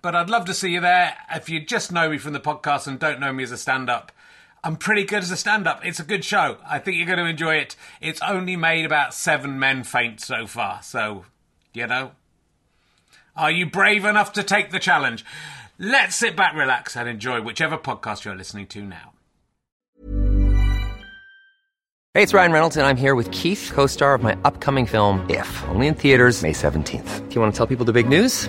But I'd love to see you there. If you just know me from the podcast and don't know me as a stand up, I'm pretty good as a stand up. It's a good show. I think you're going to enjoy it. It's only made about seven men faint so far. So, you know, are you brave enough to take the challenge? Let's sit back, relax, and enjoy whichever podcast you're listening to now. Hey, it's Ryan Reynolds, and I'm here with Keith, co star of my upcoming film, If, only in theaters, May 17th. Do you want to tell people the big news?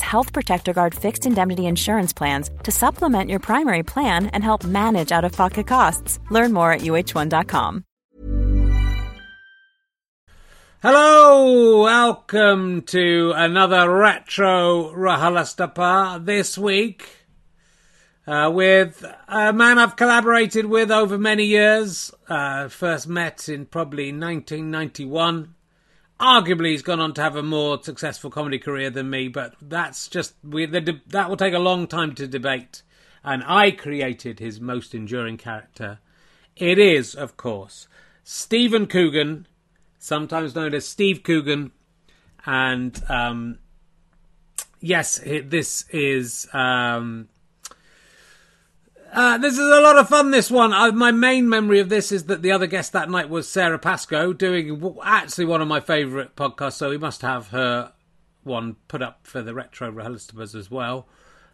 Health Protector Guard fixed indemnity insurance plans to supplement your primary plan and help manage out of pocket costs. Learn more at uh1.com. Hello, welcome to another retro Rahalastapa this week uh, with a man I've collaborated with over many years. Uh, first met in probably 1991. Arguably, he's gone on to have a more successful comedy career than me, but that's just we, the, that will take a long time to debate. And I created his most enduring character. It is, of course, Stephen Coogan sometimes known as Steve Coogan. And um, yes, it, this is. Um, uh, this is a lot of fun. This one, uh, my main memory of this is that the other guest that night was Sara Pascoe, doing actually one of my favourite podcasts. So we must have her one put up for the retro Rehelistabas as well.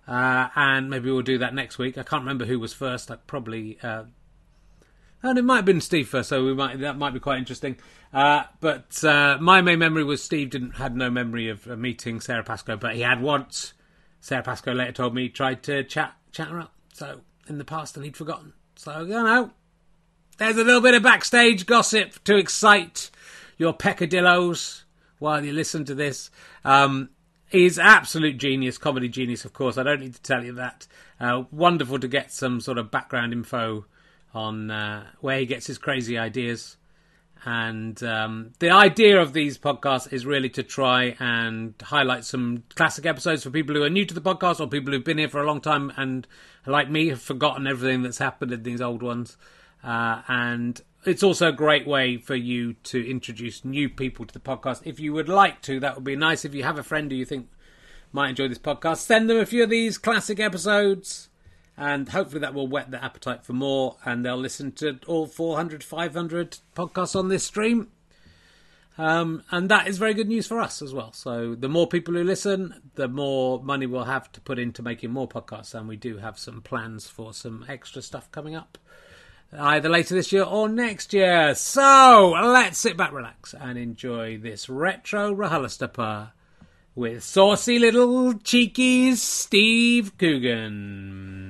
Uh, and maybe we'll do that next week. I can't remember who was first. I probably uh, and it might have been Steve first, so we might that might be quite interesting. Uh, but uh, my main memory was Steve didn't had no memory of meeting Sara Pascoe, but he had once. Sara Pascoe later told me he tried to chat chat her up. So in the past, and he'd forgotten. So you know, there's a little bit of backstage gossip to excite your peccadillos while you listen to this. Um, he's absolute genius, comedy genius, of course. I don't need to tell you that. Uh, wonderful to get some sort of background info on uh, where he gets his crazy ideas. And um, the idea of these podcasts is really to try and highlight some classic episodes for people who are new to the podcast or people who've been here for a long time and, like me, have forgotten everything that's happened in these old ones. Uh, and it's also a great way for you to introduce new people to the podcast. If you would like to, that would be nice. If you have a friend who you think might enjoy this podcast, send them a few of these classic episodes and hopefully that will whet their appetite for more and they'll listen to all 400 500 podcasts on this stream. Um, and that is very good news for us as well. So the more people who listen the more money we'll have to put into making more podcasts and we do have some plans for some extra stuff coming up either later this year or next year. So let's sit back relax and enjoy this retro rahalastapa with saucy little cheeky steve coogan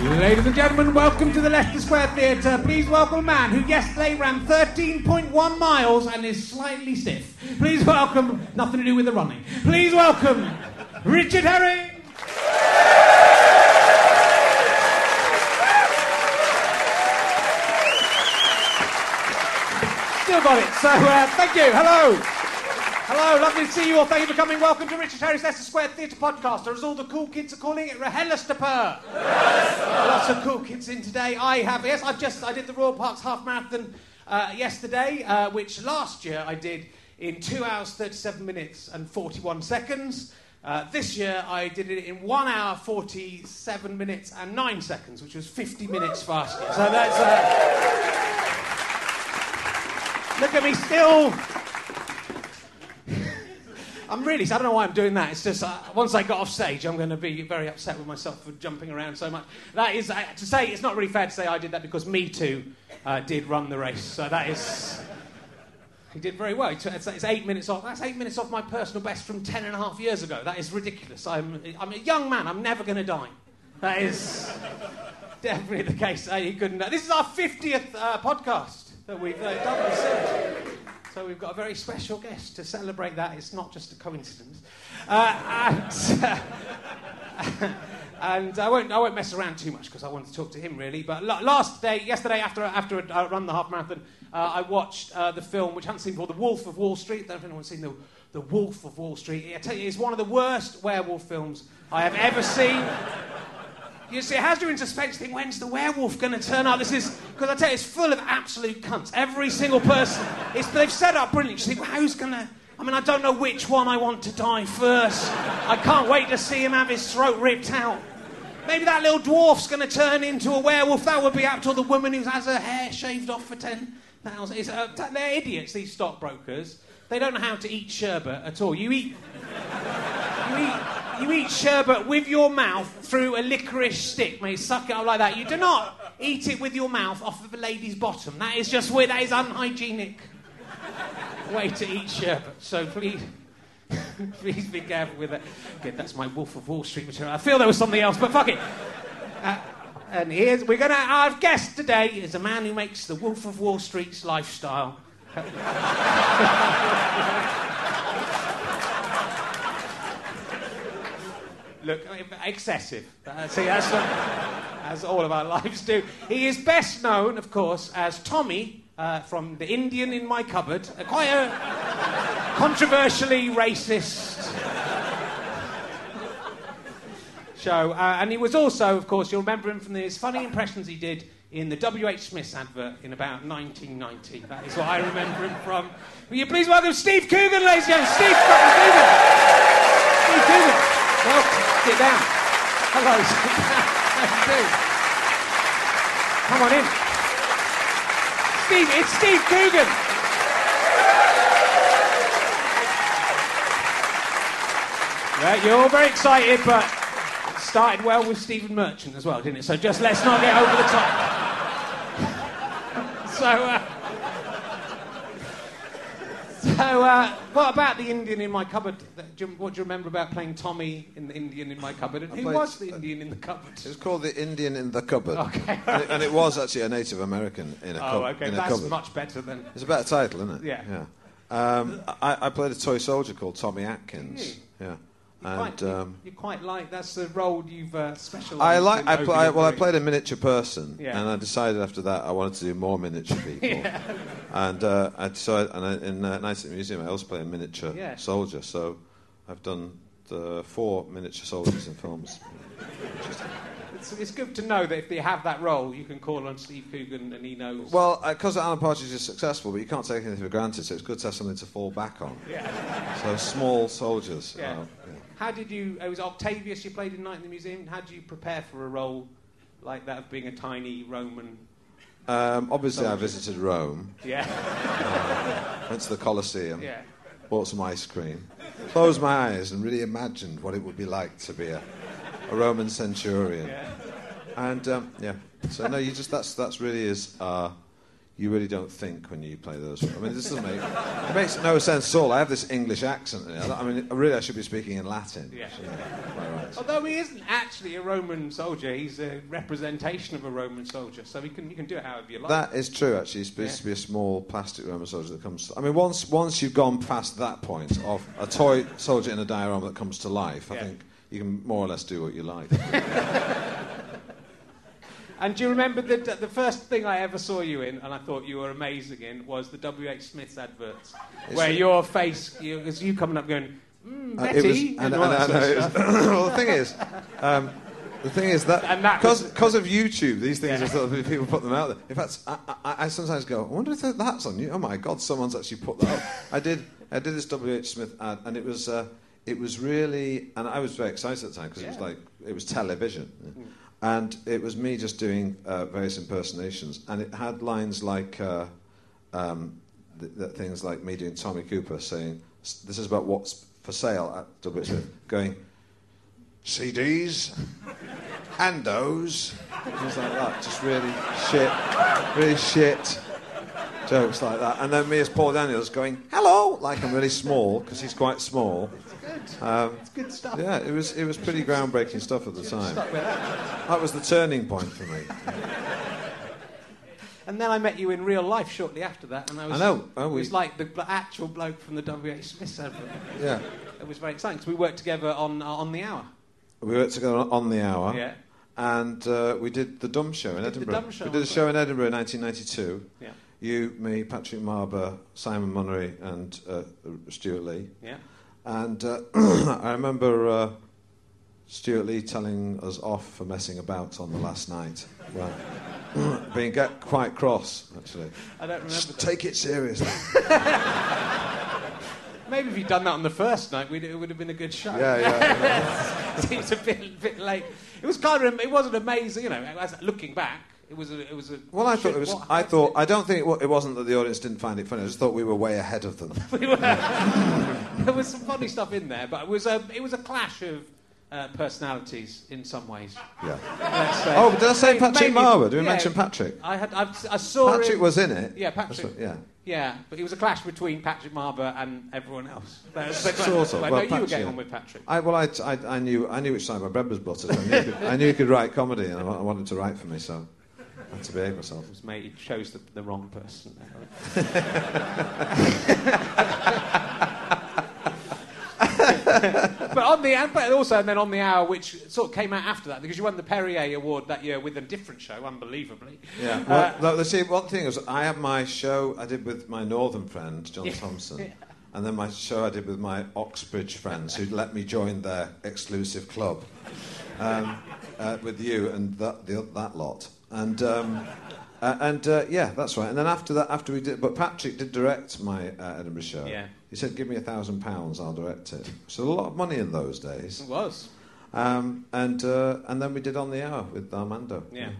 Ladies and gentlemen, welcome to the Leicester Square Theatre. Please welcome a man who yesterday ran 13.1 miles and is slightly stiff. Please welcome, nothing to do with the running. Please welcome Richard Herring. Still got it. So uh, thank you. Hello. Hello, lovely to see you all. Thank you for coming. Welcome to Richard Herring's Leicester Square Theatre podcast, or as all the cool kids are calling it, Rahelistaper. Lots of cool kids in today. I have, yes, I've just, I did the Royal Parks Half Marathon uh, yesterday, uh, which last year I did in 2 hours, 37 minutes and 41 seconds. Uh, this year I did it in 1 hour, 47 minutes and 9 seconds, which was 50 minutes faster. So that's. Uh, look at me still. I'm really, I don't know why I'm doing that. It's just uh, once I got off stage, I'm going to be very upset with myself for jumping around so much. That is, uh, to say, it's not really fair to say I did that because Me Too uh, did run the race. So that is, he did very well. It's, eight minutes off. That's eight minutes off my personal best from ten and a half years ago. That is ridiculous. I'm, I'm a young man. I'm never going to die. That is definitely the case. He couldn't. This is our 50th uh, podcast that we've uh, done so we've got a very special guest to celebrate that. It's not just a coincidence. Uh, and, and I, won't, I won't mess around too much because I want to talk to him really. But last day, yesterday, after, after I run the half marathon, uh, I watched uh, the film which I hadn't seen before, The Wolf of Wall Street. I don't know if anyone's seen the, the Wolf of Wall Street. I tell you, it's one of the worst werewolf films I have ever seen. You see, it has you in suspense. Think, when's the werewolf going to turn up? This is because I tell you, it's full of absolute cunts. Every single person. It's, they've set up brilliant. You think, well, who's going to? I mean, I don't know which one I want to die first. I can't wait to see him have his throat ripped out. Maybe that little dwarf's going to turn into a werewolf. That would be up to the woman who has her hair shaved off for ten thousand. Uh, they're idiots. These stockbrokers. They don't know how to eat sherbet at all. You eat. Eat sherbet with your mouth through a licorice stick, may suck it up like that. You do not eat it with your mouth off of a lady's bottom. That is just weird. That is unhygienic way to eat sherbet. So please, please be careful with that. Okay, that's my Wolf of Wall Street material. I feel there was something else, but fuck it. Uh, and here's we're gonna. Our guest today is a man who makes the Wolf of Wall Street's lifestyle. look excessive. Uh, see, that's as all of our lives do. He is best known, of course, as Tommy uh, from The Indian in My Cupboard, uh, quite a controversially racist show. Uh, and he was also, of course, you'll remember him from his funny impressions he did in the W.H. Smith's advert in about 1990. That is what I remember him from. Will you please welcome Steve Coogan, ladies and gentlemen? Steve Coogan. Steve Coogan. Welcome. Sit down. Hello. Come on in. Steve, it's Steve Coogan. Right, you're all very excited, but it started well with Stephen Merchant as well, didn't it? So just let's not get over the top. so, uh, so, uh, what about the Indian in my cupboard? What do you remember about playing Tommy in the Indian in my cupboard? And who played, was the Indian in the cupboard? It was called the Indian in the cupboard. Okay, and, it, and, it, was actually a Native American in a, cupboard. oh, okay. in a cupboard. much better than. It's a better title, isn't it? Yeah. Yeah. Um, I, I, played a toy soldier called Tommy Atkins. Yeah. You and quite, um, you, you, quite like that's the role you've uh, specialised. I like. I, pl- I well, I played a miniature person, yeah. and I decided after that I wanted to do more miniature people. yeah. And uh, I decided, and I, in uh, Night at the Museum, I also play a miniature yeah. soldier. So I've done the four miniature soldiers in films. It's, it's, good to know that if they have that role, you can call on Steve Coogan and he knows. Well, because uh, Alan Partridge is successful, but you can't take anything for granted, so it's good to have something to fall back on. Yeah. So small soldiers. Yeah. Yeah. How did you? It was Octavius you played in Night in the Museum. How did you prepare for a role like that of being a tiny Roman? Um, obviously, soldier? I visited Rome. Yeah. Went to the Colosseum. Yeah. Bought some ice cream. Closed my eyes and really imagined what it would be like to be a, a Roman centurion. Yeah. And um, yeah, so no, you just that's that's really is. Uh, you really don't think when you play those. I mean, this doesn't make it makes no sense at all. I have this English accent. I mean, really, I should be speaking in Latin. Yeah. I? Quite right. Although he isn't actually a Roman soldier, he's a representation of a Roman soldier, so he can, you can do it however you like. That is true, actually. It's supposed Yeah. to be a small plastic Roman soldier that comes. To, I mean, once once you've gone past that point of a toy soldier in a diorama that comes to life, I Yeah. think you can more or less do what you like. And do you remember the, the first thing I ever saw you in, and I thought you were amazing in, was the W.H. Smith's adverts, where your face, you, it's you coming up going, mm, Uh, Betty, it was, and, and, all that and- and it was- stuff. well, the thing is, um, the thing is that because of YouTube, these things Yeah. are sort of people put them out there. In fact, I, I, I sometimes go, I wonder if that's on you. Oh my God, someone's actually put that up. I did, I did this W. H. Smith ad, and it was, uh, it was really, and I was very excited at the time because it was like it was television. And it was me just doing uh, various impersonations, and it had lines like uh, um, th- th- things like me doing Tommy Cooper saying, "This is about what's for sale at W. H. Smith," going, "CDs, Andos," things like that. Just really shit, really shit jokes like that. And then me as Paul Daniels going, "Hello," like I'm really small because he's quite small. Um, It's good stuff. yeah, it was it was pretty groundbreaking stuff at the time. That. That was the turning point for me. And then I met you in real life shortly after that, and I was, I know. Oh, it was like the bl- actual bloke from the W.H. Smith advert. Yeah, It was very exciting because we worked together on uh, on the hour. we worked together on the hour. Yeah. And uh, we did the Dumb Show in Edinburgh. Dumb Show we did a show in Edinburgh in 1992. Yeah. You, me, Patrick Marber, Simon Munnery, and uh, Stewart Lee. Yeah. And uh, I remember uh, Stewart Lee telling us off for messing about on the last night. Well, being get quite cross, actually. I don't remember. Just that. take it seriously. Maybe if you'd done that on the first night, we'd, it would have been a good show. yeah, yeah. Seems a bit, bit late. It was kind of, it wasn't amazing, you know. As, looking back, it was a, it was a. Well, I thought it was. I thought. I don't think it, wa- it wasn't that the audience didn't find it funny. I just thought we were way ahead of them. We were- there was some funny stuff in there, but it was a, it was a clash of uh, personalities in some ways. Yeah. Let's say. Oh, did I say Patrick maybe- Marber? Did we yeah. mention Patrick? I had, I, I saw Patrick him- was in it. Yeah, Patrick. what- yeah. Yeah, but it was a clash between Patrick Marber and everyone else. Was Sort of. I Well, know you were Patrick- getting on with Patrick. I, well, I, I, I knew I knew which side my bread was buttered. I knew, he could, I knew he could write comedy, and I I wanted to write for me, so I had to behave myself. was made, he chose the, the wrong person. but on the but also and then on the hour, which sort of came out after that, because you won the Perrier Award that year with a different show, unbelievably. Yeah. Well, no, see, one thing is, I had my show I did with my northern friend John Yeah. Thompson, and then my show I did with my Oxbridge friends who let me join their exclusive club um, uh, with you and that the, that lot. And um, uh, and uh, yeah, that's right. And then after that, after we did, but Patrick did direct my uh, Edinburgh show. Yeah. He said, "Give me a thousand pounds, I'll direct it." So a lot of money in those days. It was. Um, and uh, and then we did on the hour with Armando. Yeah.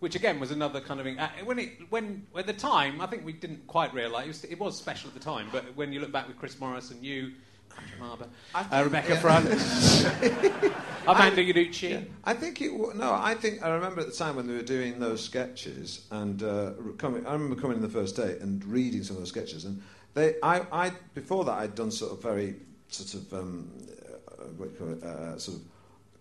Which again was another kind of uh, when it when at the time I think we didn't quite realise it was, it was special at the time, but when you look back with Chris Morris and you, Marber, uh, Rebecca Front, Armando Iannucci, I think it. No, I think I remember at the time when they were doing those sketches, and uh, coming. I remember coming in the first day and reading some of those sketches, and they. I. I before that, I'd done sort of very sort of um, uh, what do you call it, uh, sort of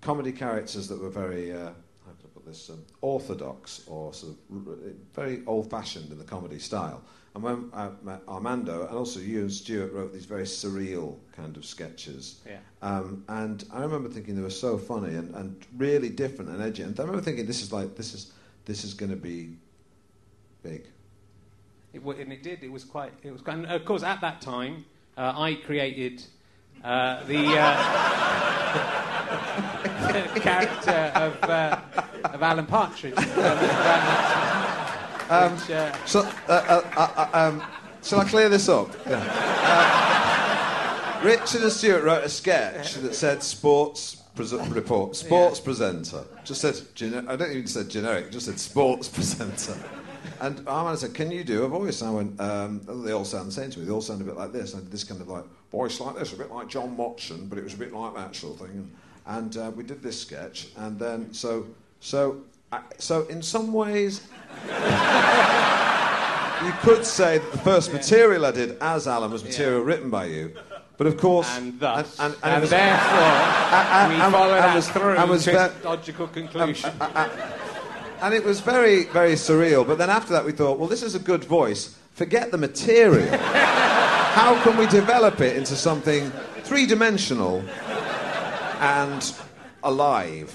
comedy characters that were very. Uh, how could I put this? Um, orthodox or sort of r- very old-fashioned in the comedy style. And when I met Armando, and also you and Stewart wrote these very surreal kind of sketches. Yeah. Um, and I remember thinking they were so funny and, and really different and edgy. And I remember thinking this is like this is this is going to be big. It, and it did. It was quite. It was. Quite, And of course, at that time, uh, I created uh, the, uh, the character of, uh, of Alan Partridge. Um, which, uh, So, uh, uh, uh, uh, um, shall I clear this up? Yeah. Uh, Richard and Stewart wrote a sketch that said sports pres- report, sports presenter. Just said, gene- I don't even said generic, just said sports presenter. And Armand said, "Can you do a voice?" And I went, um, "They all sound the same to me. They all sound a bit like this." And I did this kind of like voice like this, a bit like John Watson, but it was a bit like that sort of thing. And, and uh, we did this sketch, and then so so I, so in some ways. you could say that the first material I did as Alan was material written by you. But of course, And thus, and, and, and was- therefore, and- we follow that was- through and was to logical conclusion. and it was very, very surreal. But then after that, we thought, well, this is a good voice. Forget the material. How can we develop it into something three-dimensional and alive?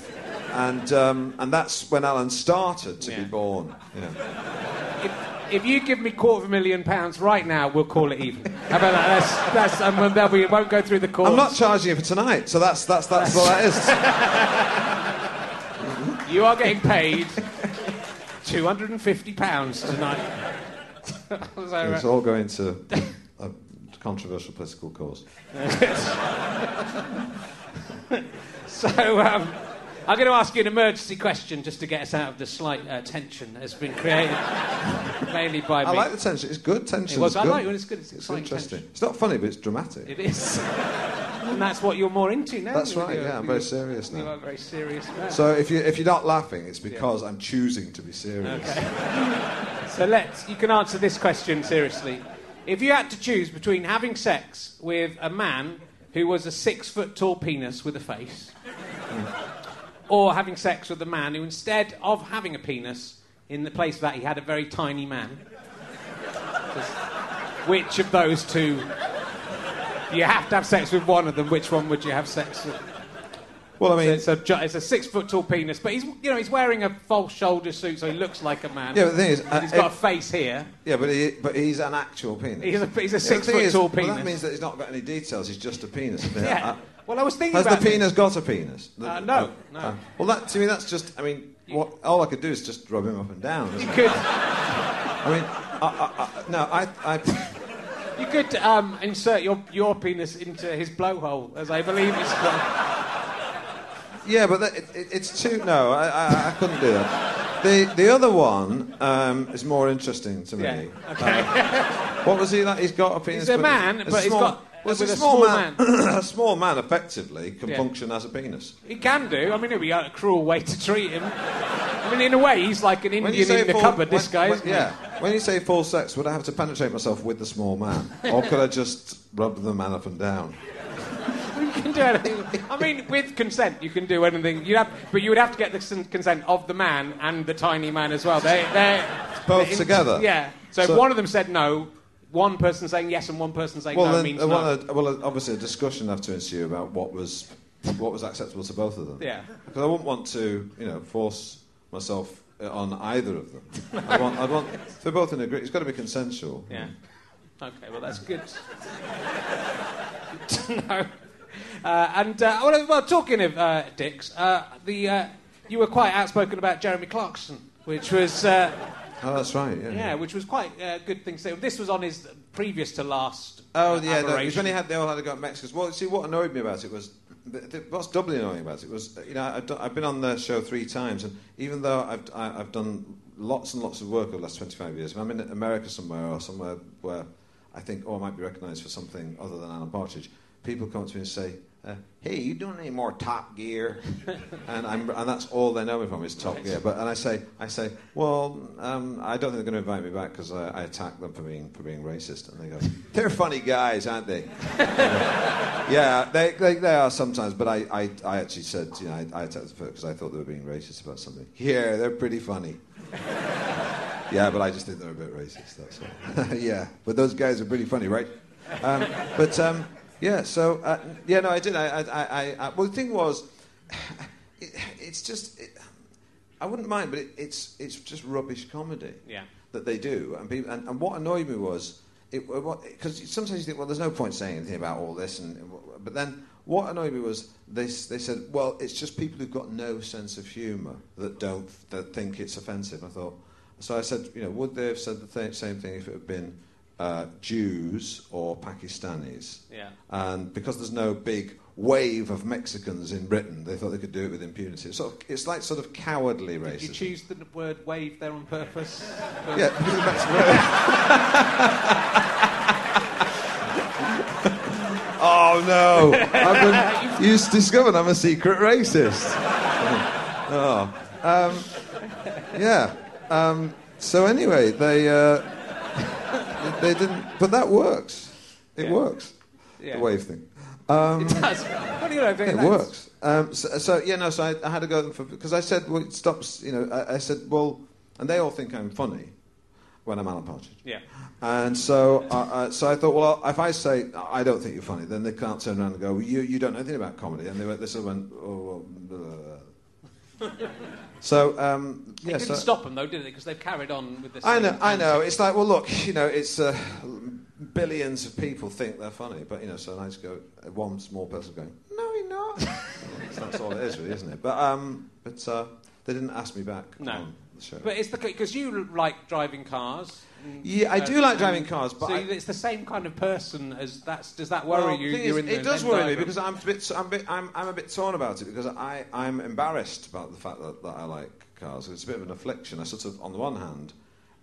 And um, and that's when Alan started to be Yeah. born. Yeah. if, if you give me quarter of a million pounds right now, we'll call it even. How about that? That's, that's, um, we won't go through the course. I'm not charging you for tonight, so that's that's that's what that is. You are getting paid two hundred and fifty pounds tonight. so, It's uh, all going to a controversial political cause. so um, I'm going to ask you an emergency question just to get us out of the slight uh, tension that's been created mainly by me. I like the tension. It's good tension. It was- it's I good. like it when it's good. It's It's interesting. tension. It's not funny, but it's dramatic. It is. and that's what you're more into now. That's right, yeah, I'm very serious You now. are very serious man. So if you if you're not laughing, it's because I'm choosing to be serious. Okay. So let's. You can answer this question seriously. If you had to choose between having sex with a man who was a six foot tall penis with a face, or having sex with a man who, instead of having a penis, in the place of that he had a very tiny man, Just- which of those two? You have to have sex with one of them. Which one would you have sex with? Well, I mean, it's a, it's a six foot tall penis, but he's you know he's wearing a false shoulder suit, so he looks like a man. yeah, but the thing is, uh, he's got a face here. yeah, but he, but he's an actual penis. He's a, he's a six thing foot is, tall well, penis. that means that he's not got any details. He's just a penis. yeah. Well, I was thinking Has the about this. penis got a penis? Uh, no, no. uh, well, that to me, that's just. I mean, what all I could do is just rub him up and down. You could I mean, I, I, I, no, I, I, you could um, insert your your penis into his blowhole, as I believe it's called. yeah, but that, it, it, it's too. No, I, I, I couldn't do that. The the other one um, is more interesting to me. Yeah. Okay. What was he like? He's got a penis. He's a man, but he's small- got- well, with a a small, small man. a small man, effectively, can Yeah. function as a penis. he can do. I mean, it'd be a cruel way to treat him. I mean, in a way, he's like an Indian in the full- cupboard. when- this guy, when- yeah. When you say full sex, would I have to penetrate myself with the small man, or could I just rub the man up and down? he? You can do anything. I mean, with consent, you can do anything. You have, but you would have to get the consent of the man and the tiny man as well. They, they're Both they're together? Yeah. So, if one of them said no. One person saying yes and one person saying Well, no then, means uh, no. well, uh, well, uh, obviously, a discussion have to ensue about what was what was acceptable to both of them. Yeah. Because I wouldn't want to, you know, force myself on either of them. I want, I want they're both in agreement. It's got to be consensual. Yeah. Okay, well, that's good. to know. Uh, and, uh, well, well, talking of uh, dicks, uh, the, uh, you were quite outspoken about Jeremy Clarkson, which was, uh, Oh, that's right. Yeah. yeah, which was quite a good thing to say. This was on his previous to last. Oh uh, yeah, no, it was when he had they all had to go to Mexico. Well, see, what annoyed me about it was the, the, what's doubly annoying about it was you know I've, done, I've been on the show three times, and even though I've I, I've done lots and lots of work over the last twenty five years, if I'm in America somewhere or somewhere where I think oh I might be recognised for something other than Alan Partridge, people come up to me and say. Uh, hey, you doing any more Top Gear? and, I'm, and that's all they know me from is Top Gear. But and I say, I say, well, um, I don't think they're going to invite me back because I, I attack them for being for being racist. And they go, they're funny guys, aren't they? yeah, they, they, they are sometimes. But I, I, I actually said, you know, I, I attacked them because I thought they were being racist about something. Yeah, they're pretty funny. yeah, but I just think they're a bit racist. That's all. yeah, but those guys are pretty funny, right? Um, but um, yeah, so uh, yeah, no, I did. I, I, I, I well, the thing was, it, it's just. It, I wouldn't mind, but it, it's it's just rubbish comedy Yeah. that they do, and people, and, and what annoyed me was it because sometimes you think, well, there's no point saying anything about all this, and but then what annoyed me was they they said, well, it's just people who've got no sense of humour that don't that think it's offensive. I thought, so I said, you know, would they have said the th- same thing if it had been uh, Jews or Pakistanis? Yeah. And because there's no big wave of Mexicans in Britain, they thought they could do it with impunity. It's, sort of, it's like sort of cowardly racism. Did you choose the word wave there on purpose? Yeah, because of oh no! I've been, you discovered I'm a secret racist. oh, um, yeah. Um, so anyway, they. Uh, they didn't. But that works. It Yeah. works. Yeah. The wave thing. Um, It does. Well, you know, it works. Um, so, so yeah, no. So I, I had to go for because I said, well, it stops. You know, I, I said, well, and they all think I'm funny when I'm Alan Partridge. Yeah. And so, uh, uh, so I thought, well, if I say I don't think you're funny, then they can't turn around and go, well, you, you don't know anything about comedy. And they went, of went, oh, well, blah. So um, It yeah, didn't so, stop them though, did it? Because they've carried on with this. I know, I know. It's like, well, look, you know, it's uh, billions of people think they're funny, but you know, so just go, one small person going, no, you're not. so that's all it is, really, isn't it? But um, but uh, they didn't ask me back No. on the show. But it's because you like driving cars. Yeah, I do like driving cars, but so I- it's the same kind of person as that's. Does that worry Well, you? You're is, in the it does worry me because I'm a bit, I'm, a bit I'm, I'm a bit torn about it because I, I'm embarrassed about the fact that, that I like cars. It's a bit of an affliction. I sort of, on the one hand,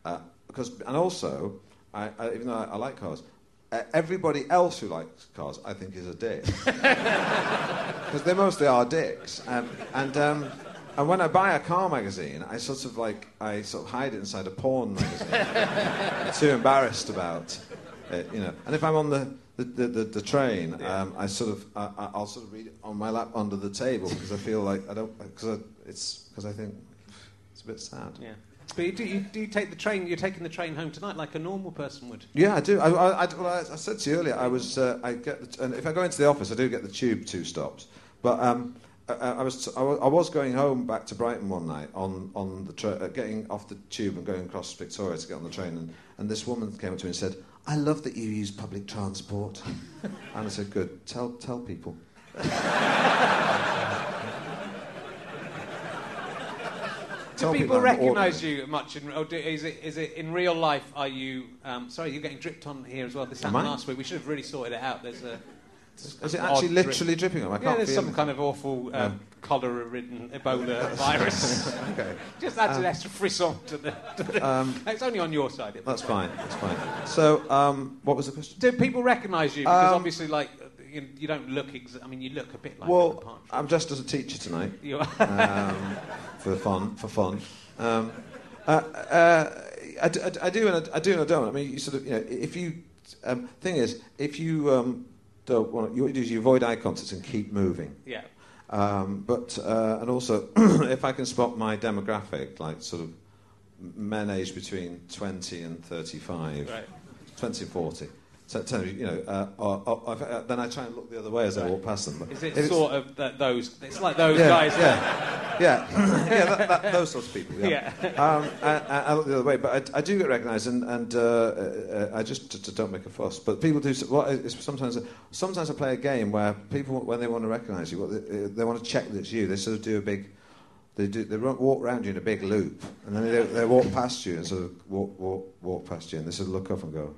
uh, because and also, I, I, even though I, I like cars, uh, everybody else who likes cars, I think, is a dick because they mostly are dicks. Um, and um, and when I buy a car magazine, I sort of like I sort of hide it inside a porn magazine. I'm too embarrassed about it, you know. And if I'm on the the, the, the, the train, um, I sort of I, I- I'll sort of read it on my lap under the table because I feel like I don't because it's because I think it's a bit sad. Yeah. But you do, you do take the train. You're taking the train home tonight like a normal person would. Yeah, I do. I, I, I, well, I, I said to you earlier, I was. Uh, I get, the, and if I go into the office, I do get the tube two stops. But um, I, I was, I was, going home back to Brighton one night on on the tra- uh, getting off the tube and going across Victoria to get on the train, and, and this woman came up to me and said, "I love that you use public transport." and I said, "Good. Tell tell people." Do Tell people recognise you much? In, or do, is it is it in real life? Are you? Um, sorry, you're getting dripped on here as well. This happened last week. We should have really sorted it out. There's a. Is it actually drip. literally dripping on? I Yeah, there's some anything. kind of awful uh, cholera-ridden Ebola virus. Okay. Just adds an extra frisson to the. To the Um, it's only on your side. It. That's fine. That's fine. So, um, what was the question? Do people recognise you? Because Um, obviously, like, you, you don't look. Ex- I mean, you look a bit like. Well. I'm dressed as a teacher tonight. You are. um, for fun. For fun. Um, uh, uh, I, d- I do and I, I do and I don't. I mean, you sort of, you know, if you. Um, thing is, if you um, don't want, you, what you do is you avoid eye contact and keep moving. yeah. Um, but uh, and also, if I can spot my demographic, like sort of men aged between 20 and 35, Right. 20 and 40. So, tell you, you know, uh, uh, then I try and look the other way as I walk past them. But Is it it's- sort of that those? It's like those yeah, guys. Yeah, yeah, yeah. That, that, those sorts of people. Yeah. Um, I, I, look the other way, but I, I do get recognised, and, and uh, uh, I just t- t- don't make a fuss. But people do. What is sometimes? Sometimes I play a game where people, when they want to recognise you, what they, they want to check that it's you. They sort of do a big. They do. They walk around you in a big loop, and then they, they walk past you and sort of walk, walk, walk past you, and they sort of look up and go.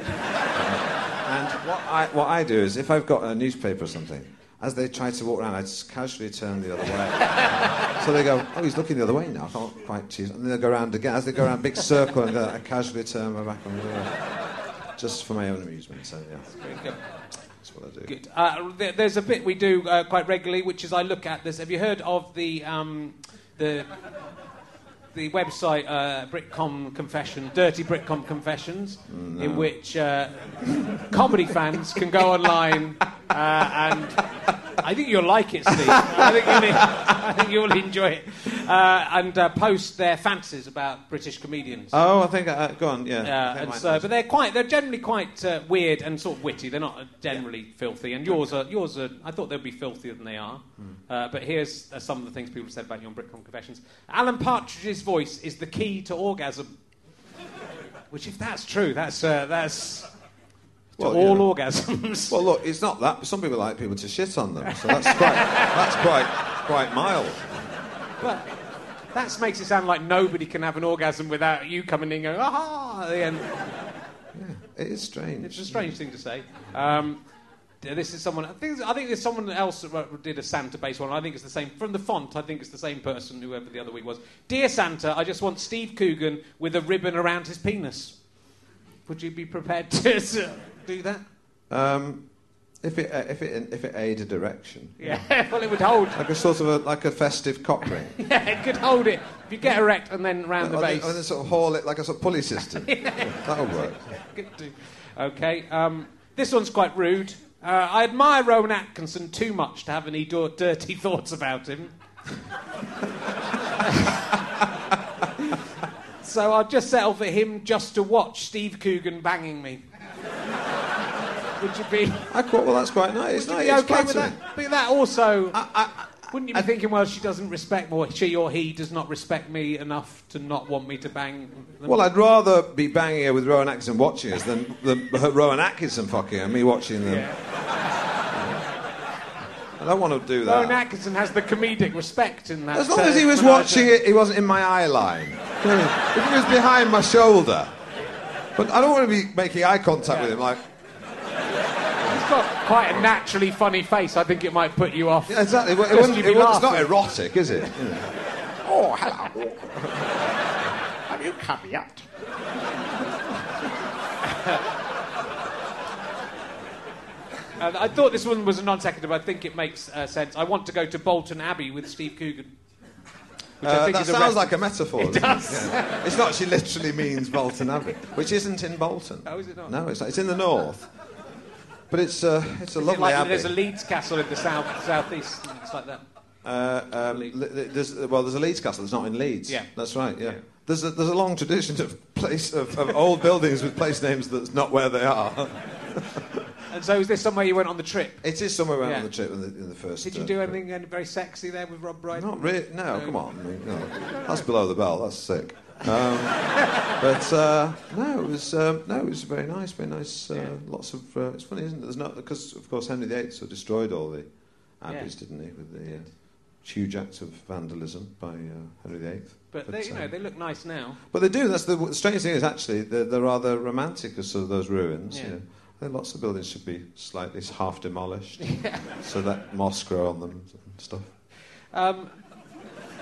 And what I, what I do is, if I've got a newspaper or something, as they try to walk around, I just casually turn the other way. so they go, oh, he's looking the other way now. I can't quite choose. And then they go around again. As they go around big circle, and then I casually turn my back on the other. Just for my own amusement. So, yeah, Very good. that's what I do. Good. Uh, there, there's a bit we do uh, quite regularly, which is I look at this. Have you heard of the um, the the website uh, Britcom Confession, Dirty Britcom Confessions, in which uh, comedy fans can go online uh, and I think you'll like it, Steve. I think you'll, I think you'll enjoy it uh, and uh, post their fancies about British comedians. Oh, I think, uh, go on, yeah. I Uh, and so, but they're quite, they're generally quite uh, weird and sort of witty. They're not uh, generally filthy. And yours are, yours are. I thought they'd be filthier than they are. Hmm. Uh, but here's uh, some of the things people said about you on Britcom Confessions. Alan Partridge's voice is the key to orgasm. Which, if that's true, that's uh, that's to Well, all yeah. orgasms. Well, look, it's not that. Some people like people to shit on them, so that's quite, that's quite, quite mild. But that makes it sound like nobody can have an orgasm without you coming in and going, aha, at the end. It is strange. It's a strange thing to say. Um, this is someone. I think, I think there's someone else that did a Santa-based one. I think it's the same from the font. I think it's the same person, whoever the other week was. Dear Santa, I just want Steve Coogan with a ribbon around his penis. Would you be prepared to, to do that? Um, If it uh, if it if it aid a direction, Yeah, well, it would hold. like a sort of a like a festive cock ring. Yeah, it could hold it. If you get erect and then round the Or base. or then sort of haul it like a sort of pulley system. That'll work. Good. Okay, um, this one's quite rude. Uh, I admire Rowan Atkinson too much to have any do- dirty thoughts about him. so I'll just settle for him just to watch Steve Coogan banging me. Would you be, I quite, well, that's quite nice. would you be okay with that? But that also. wouldn't you be thinking, well, she doesn't respect me, or she or he does not respect me enough to not want me to bang them? Well, I'd rather be banging her with Rowan Atkinson watching us than, Rowan Atkinson fucking her, me watching them. I don't want to do that. Rowan Atkinson has the comedic respect in that. As long uh, as he was watching it, he wasn't in my eye line. if he was behind my shoulder. But I don't want to be making eye contact with him like, He's got quite a naturally funny face. I think it might put you off. yeah, exactly. Well, it wouldn't- it wouldn't- it's not erotic, is it? Oh, hello. Have you come yet? Uh, I thought this one was a non sequitur, but I think it makes uh, sense. I want to go to Bolton Abbey with Steve Coogan. Which Uh, think that is a sounds like a metaphor. It does. Yeah. It's not. She literally means Bolton Abbey, which isn't in Bolton. Oh, is it not? No, it's not. It's in the north. But it's uh, it's a Is it like abbey. there's a Leeds castle in the south southeast. It's like that. Uh, um, there's, well, there's a Leeds castle It's not in Leeds. Yeah. That's right, yeah. There's, a, there's a long tradition of, place, of, of old buildings with place names that's not where they are. And so, is this somewhere you went on the trip? It is somewhere around Yeah. on the trip in the, in the first. Did you uh, do anything uh, very sexy there with Rob Brydon? Not really. No, come on. No. That's below the belt. That's sick. Um, but uh, no, it was um, no, it was very nice. Very nice. Uh, Lots of. Uh, it's funny, isn't it? There's not because of course Henry VIII sort of destroyed all the abbeys, didn't he? With the uh, huge acts of vandalism by uh, Henry VIII. But they, you um, know, they look nice now. But they do. That's the, the strange thing is actually they're, they're rather romantic as sort of those ruins. Yeah. You know. Lots of buildings should be slightly half demolished, so that moss grow on them and stuff. Um,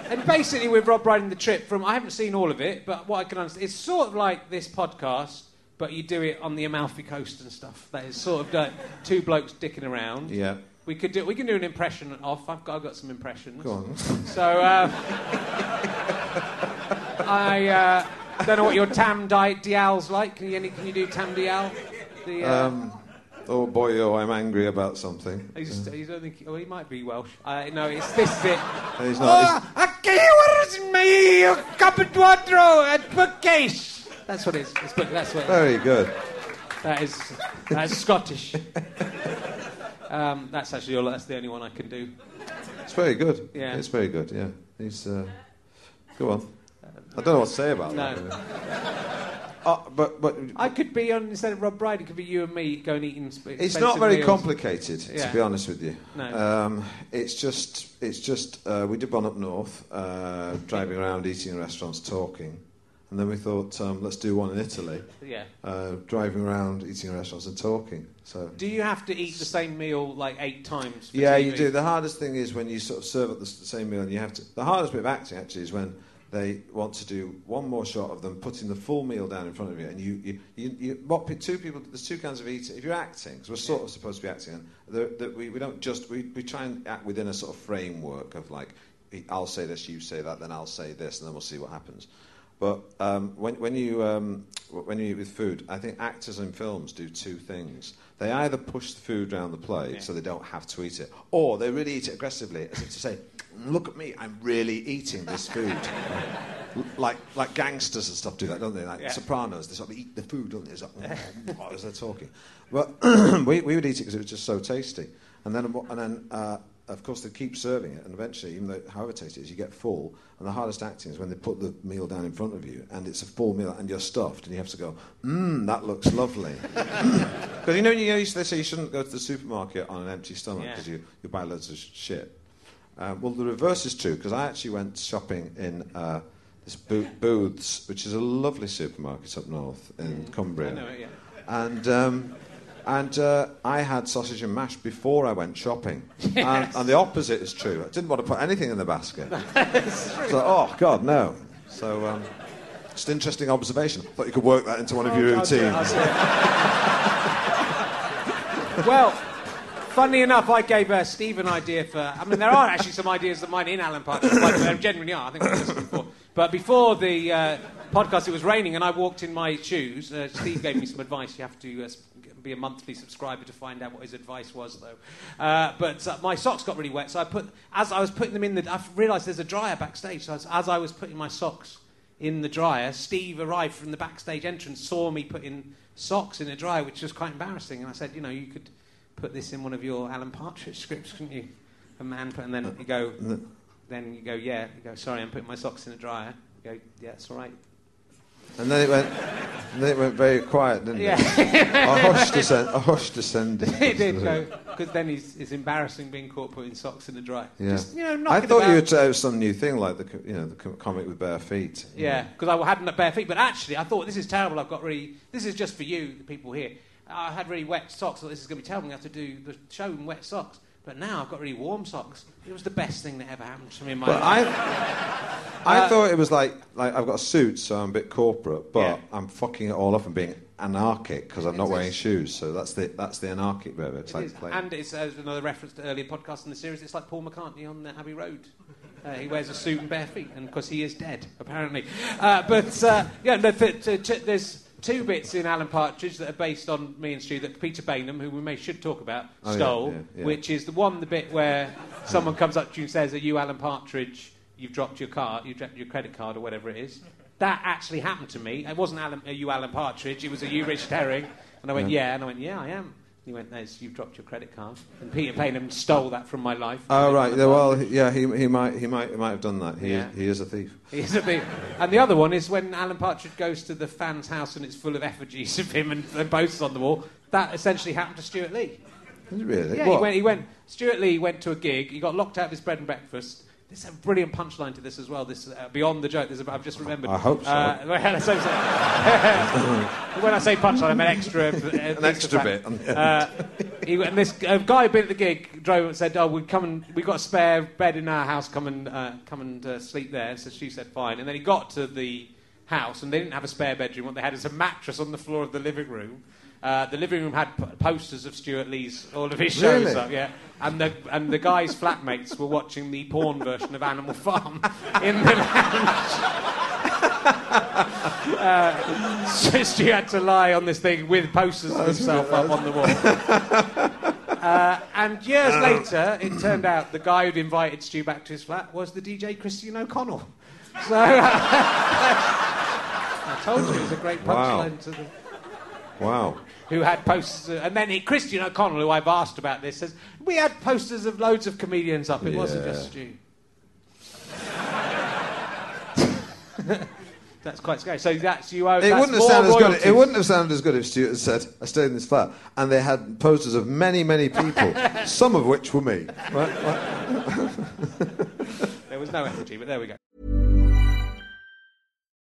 and basically, with Rob Brydon, the trip from I haven't seen all of it, but what I can understand, it's sort of like this podcast, but you do it on the Amalfi Coast and stuff. That is sort of like two blokes dicking around. Yeah. We could do we can do an impression of. I've got, I've got some impressions. Go on. So uh, I uh, don't know what your Tam Di- Dalyell's like. Can you, any, can you do Tam Dalyell? The, uh, Um, oh boy, oh, I'm angry about something. he's, he's don't think, oh, he might be Welsh. Uh, no, it's this is it. He's not. Oh, where's me water at bookcase. That's what it is. It's book, that's what. very good. That is. That's Scottish. Um, that's actually all. That's the only one I can do. It's very good. Yeah. It's very good. Yeah. He's. Uh, go on. I don't know what to say about that. No. that. Uh, but but I could be on instead of Rob Brydon. It could be you and me going eating. It's not very meals. complicated, Yeah. to be honest with you. No. Um, it's just, it's just, uh, we did one up north, uh, driving around, eating in restaurants, talking, and then we thought, um, let's do one in Italy, Yeah. uh, driving around, eating in restaurants and talking. So. Do you have to eat the same meal like eight times? Yeah, TV? you do. The hardest thing is when you sort of serve up the same meal, and you have to. The hardest bit of acting actually is when they want to do one more shot of them putting the full meal down in front of you, and you, you, you, you what two people? There's two kinds of eating. If you're acting, because we're sort of supposed to be acting, and the, the, we, we don't just we, we try and act within a sort of framework of like, I'll say this, you say that, then I'll say this, and then we'll see what happens. But um, when, when you um, when you eat with food, I think actors in films do two things. They either push the food down the plate so they don't have to eat it, or they really eat it aggressively, as if to say, "Look at me, I'm really eating this food." Like like gangsters and stuff do that, don't they? Like Sopranos, they sort of eat the food, don't they? It's like, as they're talking. But we, we would eat it because it was just so tasty. And then and then uh, of course they keep serving it, and eventually, even though however tasty it is, you get full. And the hardest acting is when they put the meal down in front of you, and it's a full meal, and you're stuffed, and you have to go, mmm, that looks lovely. Because you know, you used to say you shouldn't go to the supermarket on an empty stomach Yeah. because you, you buy loads of shit. Um, well, the reverse is true because I actually went shopping in uh, this Bo- Booths, which is a lovely supermarket up north in Cumbria. I know it, yeah. And um, and uh, I had sausage and mash before I went shopping. And, and the opposite is true. I didn't want to put anything in the basket. so, oh God, no. So. Um, just interesting observation. I Thought you could work that into one of your Oh, do it, routines. I'll do it. well, Funnily enough, I gave uh, Steve an idea for. I mean, there are actually some ideas of mine in Alan. Like, there genuinely are. I think listened before. But before the uh, podcast, it was raining, and I walked in my shoes. Uh, Steve gave me some advice. You have to uh, be a monthly subscriber to find out what his advice was, though. Uh, but uh, my socks got really wet, so I put as I was putting them in the. I realised there's a dryer backstage. So as, as I was putting my socks in the dryer, Steve arrived from the backstage entrance, saw me putting socks in a dryer, which was quite embarrassing. And I said, you know, you could put this in one of your Alan Partridge scripts, couldn't you? A man put, and then uh, you go, then you go, yeah. You go, sorry, I'm putting my socks in a dryer. You go, yeah, it's all right. And then it went, and then it went very quiet, didn't Yeah. it? a hush descend, a hush descended. it did go because then he's, it's embarrassing being caught putting socks in the dryer. Yeah. Just, you know, I thought you about. would say some new thing, like the you know the comic with bare feet. Yeah, because I hadn't bare feet. But actually, I thought this is terrible. I've got really. This is just for you, the people here. I had really wet socks. Thought this is going to be terrible. I have to do the show in wet socks. But now I've got really warm socks. It was the best thing that ever happened to me in my But life. I, I Uh, thought it was like like I've got a suit, so I'm a bit corporate, but Yeah. I'm fucking it all up and being anarchic because I'm not It wearing shoes. So that's the that's the anarchic bit of it. It's It like is. And it's uh, another reference to earlier podcasts in the series. It's like Paul McCartney on the Abbey Road. Uh, he wears a suit and bare feet, and because he is dead, apparently. Uh, but uh, yeah, no, th- th- th- there's two bits in Alan Partridge that are based on me and Stu that Peter Baynham, who we may should talk about, Oh, stole. yeah, yeah. Which is the one, the bit where someone comes up to you and says, "Are you Alan Partridge? You've dropped your card, you dropped your credit card, or whatever it is." That actually happened to me. It wasn't Alan, are you Alan Partridge? It was a you Rich Herring. And I went, yeah. And I went, yeah, I am. He went, there's, you've dropped your credit card. And Peter Baynham stole that from my life. Oh right, yeah, well he- yeah, he, he might he might he might have done that. He Yeah. is, he is a thief. He's a bit- and the other one is when Alan Partridge goes to the fans' house and it's full of effigies of him and, and posters on the wall. That essentially happened to Stewart Lee. Really? Yeah, he went, he went. Stewart Lee went to a gig. He got locked out of his bread and breakfast. There's a brilliant punchline to this as well. This uh, beyond the joke. There's a, I've just remembered. I hope so. Uh, when I say punchline, I mean extra. Uh, An extra bit. Uh, he, and this uh, guy who'd been at the gig drove and said, "Oh, we come and we got a spare bed in our house. Come and uh, come and uh, sleep there." So she said, "Fine." And then he got to the house, and they didn't have a spare bedroom. What they had is a mattress on the floor of the living room. Uh, the living room had p- posters of Stewart Lee's, all of his shows Really? up, yeah. And the and the guy's flatmates were watching the porn version of Animal Farm in the lounge. uh, so Stu had to lie on this thing with posters of himself up on the wall. Uh, and years later, it turned out the guy who'd invited Stu back to his flat was the DJ Christian O'Connell. So I told you it was a great Wow. punchline to the Wow. Who had posters. And then he, Christian O'Connell, who I've asked about this, says we had posters of loads of comedians up. It wasn't just Stu. that's quite scary. So that's you. Owe, It wouldn't have more sounded as good. It wouldn't have sounded as good if Stewart had said, "I stayed in this flat," and they had posters of many, many people, some of which were me. Right? Right? There was no effigy, but there we go.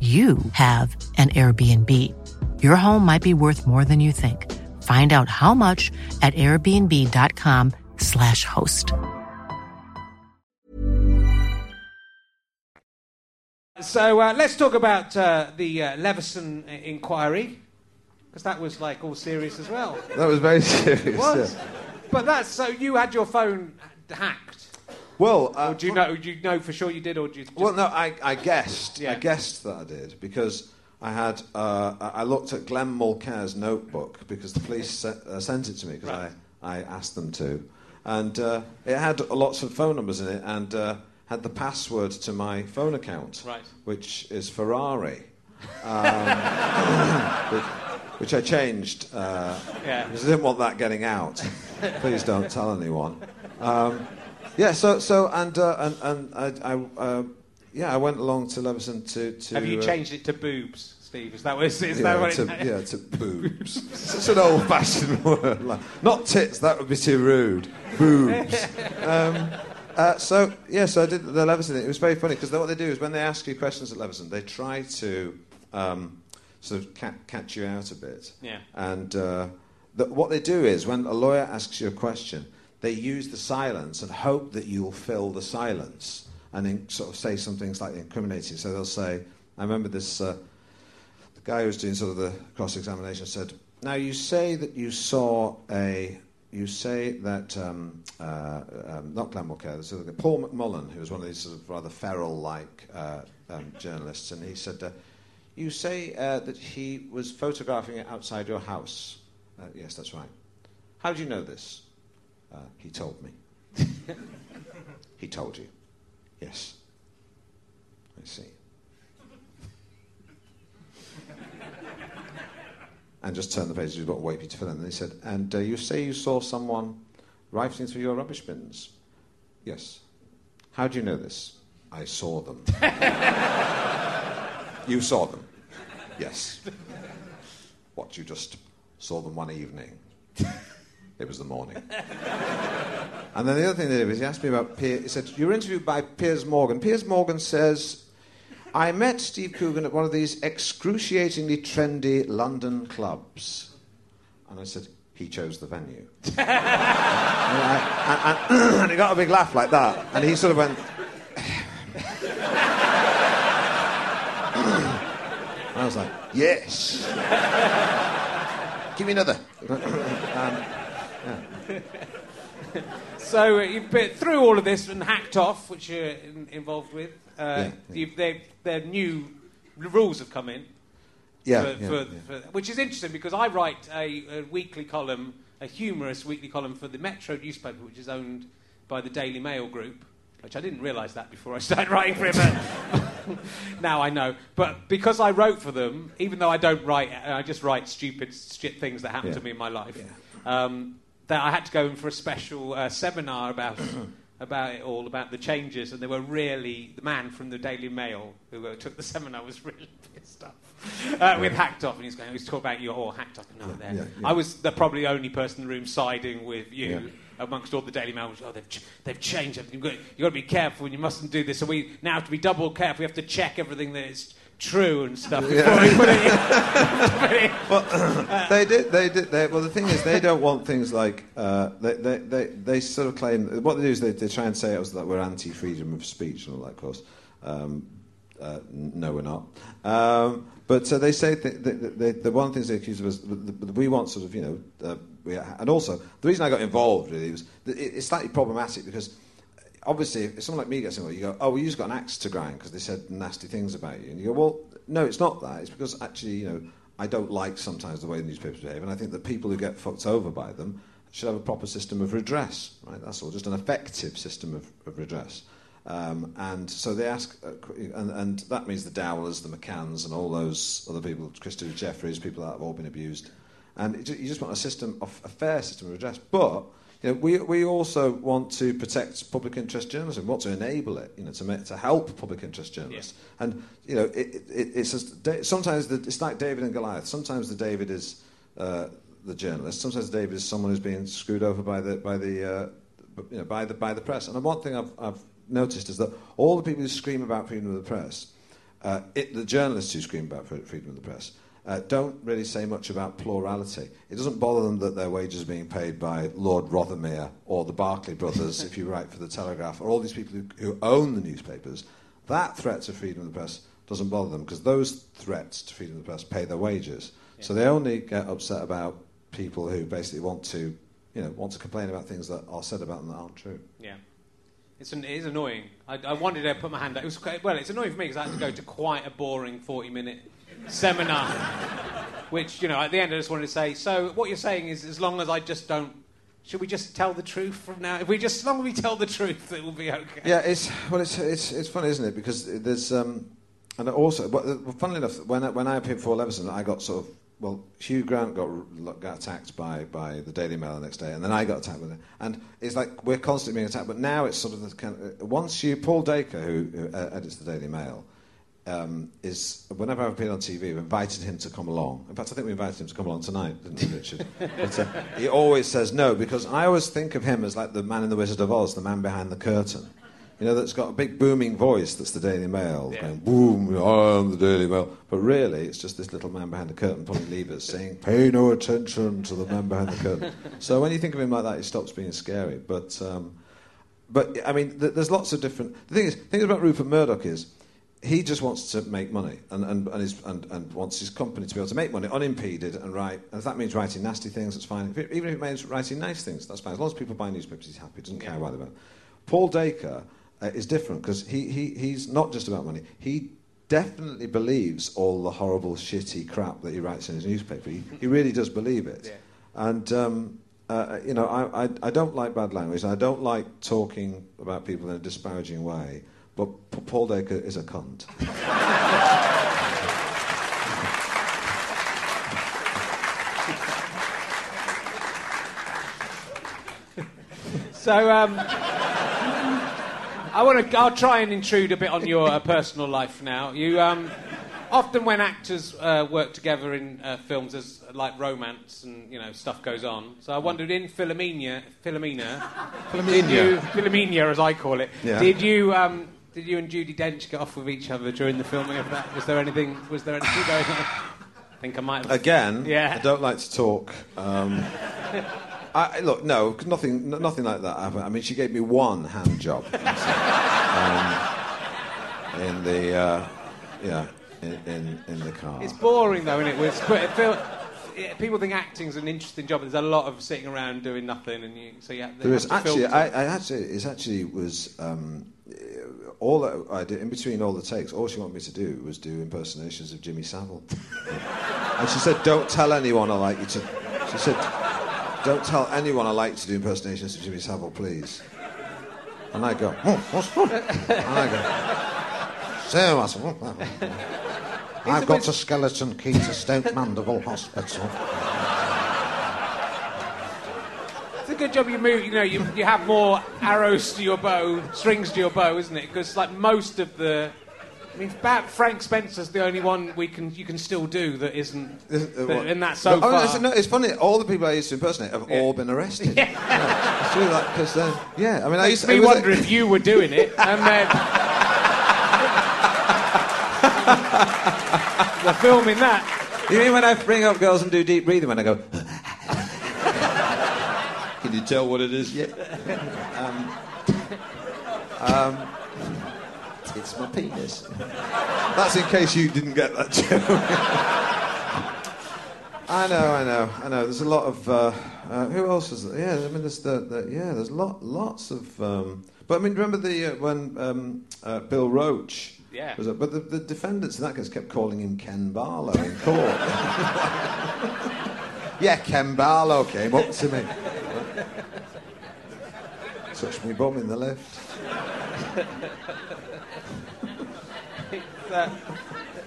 you have an Airbnb. Your home might be worth more than you think. Find out how much at airbnb.com/slash host. So uh, let's talk about uh, the uh, Leveson inquiry, because that was like all serious as well. That was very serious. It was. yeah. But that's so you had your phone hacked. Well, uh, do you know? Do you know for sure you did, or do you? Just, Well, no, I, I guessed. Yeah. I guessed that I did because I had. Uh, I looked at Glenn Mulcaire's notebook because the police se- uh, sent it to me because Right. I, I asked them to, and uh, it had lots of phone numbers in it and uh, had the password to my phone account, Right. which is Ferrari. Um, which, which I changed uh, Yeah. because I didn't want that getting out. Please don't tell anyone. Um, yeah, so so and uh, and and I, I uh, yeah I went along to Leveson to to. Have you uh, changed it to boobs, Steve? Is that what? Is yeah, that what to, it, yeah, to boobs. it's an old-fashioned word. Like, not tits. That would be too rude. Boobs. Um, uh, so yeah, so I did the Leveson. It was very funny because what they do is when they ask you questions at Leveson, they try to um, sort of ca- catch you out a bit. Yeah. And uh, the, what they do is when a lawyer asks you a question, they use the silence and hope that you'll fill the silence and in, sort of say something slightly incriminating. So they'll say, I remember this. Uh, the guy who was doing sort of the cross examination said, Now you say that you saw a. You say that, um, uh, um, not Glenn Mulcaire, sort of Paul McMullen, who was one of these sort of rather feral like uh, um, journalists, and he said, uh, You say uh, that he was photographing it outside your house. Uh, yes, that's right. How do you know this? Uh, he told me. he told you. Yes. I see. and just turned the page. You've got to wait for you to fill in. And he said, "And uh, you say you saw someone rifling through your rubbish bins?" Yes. How do you know this? I saw them. you saw them? Yes. What? You just saw them one evening? it was the morning. and then the other thing they did was he asked me about Piers. He said, "You were interviewed by Piers Morgan." Piers Morgan says. I met Steve Coogan at one of these excruciatingly trendy London clubs. And I said, he chose the venue. and, I, and, and, and he got a big laugh like that. And he sort of went. I was like, yes. Give me another. um, So uh, you've been through all of this and hacked off, which you're in, involved with. Uh, Yeah, yeah. Their new rules have come in. Yeah, for, yeah, for. For, which is interesting because I write a, a weekly column, a humorous weekly column for the Metro newspaper, which is owned by the Daily Mail Group. Which I didn't realise that before I started writing for but now I know. But because I wrote for them, even though I don't write, I just write stupid shit things that happen to me in my life. Um, that I had to go in for a special uh, seminar about about it all, about the changes, and they were really the man from the Daily Mail who uh, took the seminar was really pissed off uh, with hacked off, and he's going, he's talking about you all hacked off. No, there. yeah, yeah. I was the probably only person in the room siding with you. Yeah. Amongst all the Daily Mail, was, oh, they've, ch- they've changed everything. You've got, you've got to be careful, and you mustn't do this. So we now have to be double careful. We have to check everything that is true and stuff before we put it in. they did. They did. They, well, the thing is, they don't want things like uh, they, they, they, they sort of claim. What they do is they, they try and say it was that we're anti-freedom of speech and all that. Of course, um, uh, no, we're not. Um, but so they say th- th- th- the one thing they accuse of us. We want sort of you know, uh, we, and also the reason I got involved really was it, it's slightly problematic because obviously, if someone like me gets involved, you go, oh, well, you just got an axe to grind because they said nasty things about you. And you go, well, no, it's not that. It's because actually, you know, I don't like sometimes the way the newspapers behave. And I think that people who get fucked over by them should have a proper system of redress, right? That's all, just an effective system of, of redress. Um, and so they ask, uh, and, and that means the Dowlers, the McCanns, and all those other people, Christopher Jefferies, people that have all been abused. And you just want a system of a fair system of redress. But you know, we, we also want to protect public interest journalism, want to enable it, you know, to, make, to help public interest journalists. And you know, it, it, it's just, sometimes the, it's like David and Goliath. Sometimes the David is uh, the journalist. Sometimes David is someone who's being screwed over by the by the uh, you know by the by the press. And one thing I've, I've noticed is that all the people who scream about freedom of the press, uh, it, the journalists who scream about freedom of the press, uh, don't really say much about plurality. It doesn't bother them that their wages are being paid by Lord Rothermere or the Barclay brothers, if you write for the Telegraph, or all these people who, who own the newspapers. That threat to freedom of the press doesn't bother them because those threats to freedom of the press pay their wages. So they only get upset about people who basically want to, you know, want to complain about things that are said about them that aren't true. Yeah. It's an, it is annoying. I, I wanted to put my hand up. It was quite, well, it's annoying for me because I had to go to quite a boring 40 minute seminar. Which, you know, at the end I just wanted to say, so what you're saying is as long as I just don't. Should we just tell the truth from now? If we just, as long as we tell the truth, it will be okay. Yeah, it's well, it's it's, it's funny, isn't it? Because there's um, and also, but uh, funnily enough, when I, when I appeared for Leveson, I got sort of well, Hugh Grant got got attacked by, by the Daily Mail the next day, and then I got attacked with it. And it's like we're constantly being attacked, but now it's sort of the kind of, once you Paul Dacre, who, who uh, edits the Daily Mail, um, is whenever I've appeared on TV, we've invited him to come along. In fact, I think we invited him to come along tonight, didn't we, Richard? but, uh, he always says no because I always think of him as like the man in the Wizard of Oz, the man behind the curtain. You know, that's got a big booming voice that's the Daily Mail, Yeah. going boom, I am the Daily Mail. But really, it's just this little man behind the curtain pulling levers saying, pay no attention to the man behind the curtain. so when you think of him like that, he stops being scary. But, um, but I mean, th- there's lots of different. The thing is, the thing about Rupert Murdoch is, he just wants to make money and, and, and, his, and, and wants his company to be able to make money unimpeded and write. And if that means writing nasty things, that's fine. If it, even if it means writing nice things, that's fine. As long as people buy newspapers, he's happy. Doesn't care about it. Paul Dacre uh, is different because he, he, he's not just about money. He definitely believes all the horrible, shitty crap that he writes in his newspaper. He, he really does believe it. And, um, uh, you know, I, I, I don't like bad language. I don't like talking about people in a disparaging way. But P- Paul Dacre is a cunt. So, um, I want to. I'll try and intrude a bit on your uh, personal life now. You um, often, when actors uh, work together in uh, films, there's like romance and you know stuff goes on. So I wondered, in Philomena, Philomena, did you, Philomena, as I call it, Yeah. did you? Um, did you and Judi Dench get off with each other during the filming of that? Was there anything? Was there anything going on? I think I might have. Again, Yeah. I don't like to talk. Um, I, look, no, nothing, nothing like that happened. I mean, she gave me one hand job um, in the, uh, yeah, in, in, in the car. It's boring though, isn't it? It people think acting's an interesting job. There's a lot of sitting around doing nothing, and you so yeah. There is actually, I, I actually, it actually was um, all that I did in between all the takes. All she wanted me to do was do impersonations of Jimmy Savile, and she said, "Don't tell anyone I like you to." She said, "Don't tell anyone I like to do impersonations of Jimmy Savile, please." And I go, oh, what's and I go, say what's I've got a skeleton key to Stoke Mandeville Hospital. It's a good job you move. You know, you, you have more arrows to your bow, strings to your bow, isn't it? Because like most of the, I mean, about Frank Spencer's the only one we can you can still do that isn't Uh, that, in that so oh, far. It's, no, it's funny. All the people I used to impersonate have all been arrested. Yeah, it's true. Like, 'cause, uh, yeah, I mean, I used to. me it was a- wonder if you were doing it and then the filming that. You mean when I bring up girls and do deep breathing when I go? Can you tell what it is yet? Um, um, it's my penis. That's in case you didn't get that joke. I know, I know, I know. There's a lot of uh, uh, who else is there? Yeah, I mean, there's the, the yeah, there's lot, lots of. Um, but I mean, remember the uh, when um, uh, Bill Roache. Yeah. Was it, but the, the defendants in that case kept calling him Ken Barlow in court. yeah, Ken Barlow came up to me. Touched me bum in the lift. Uh,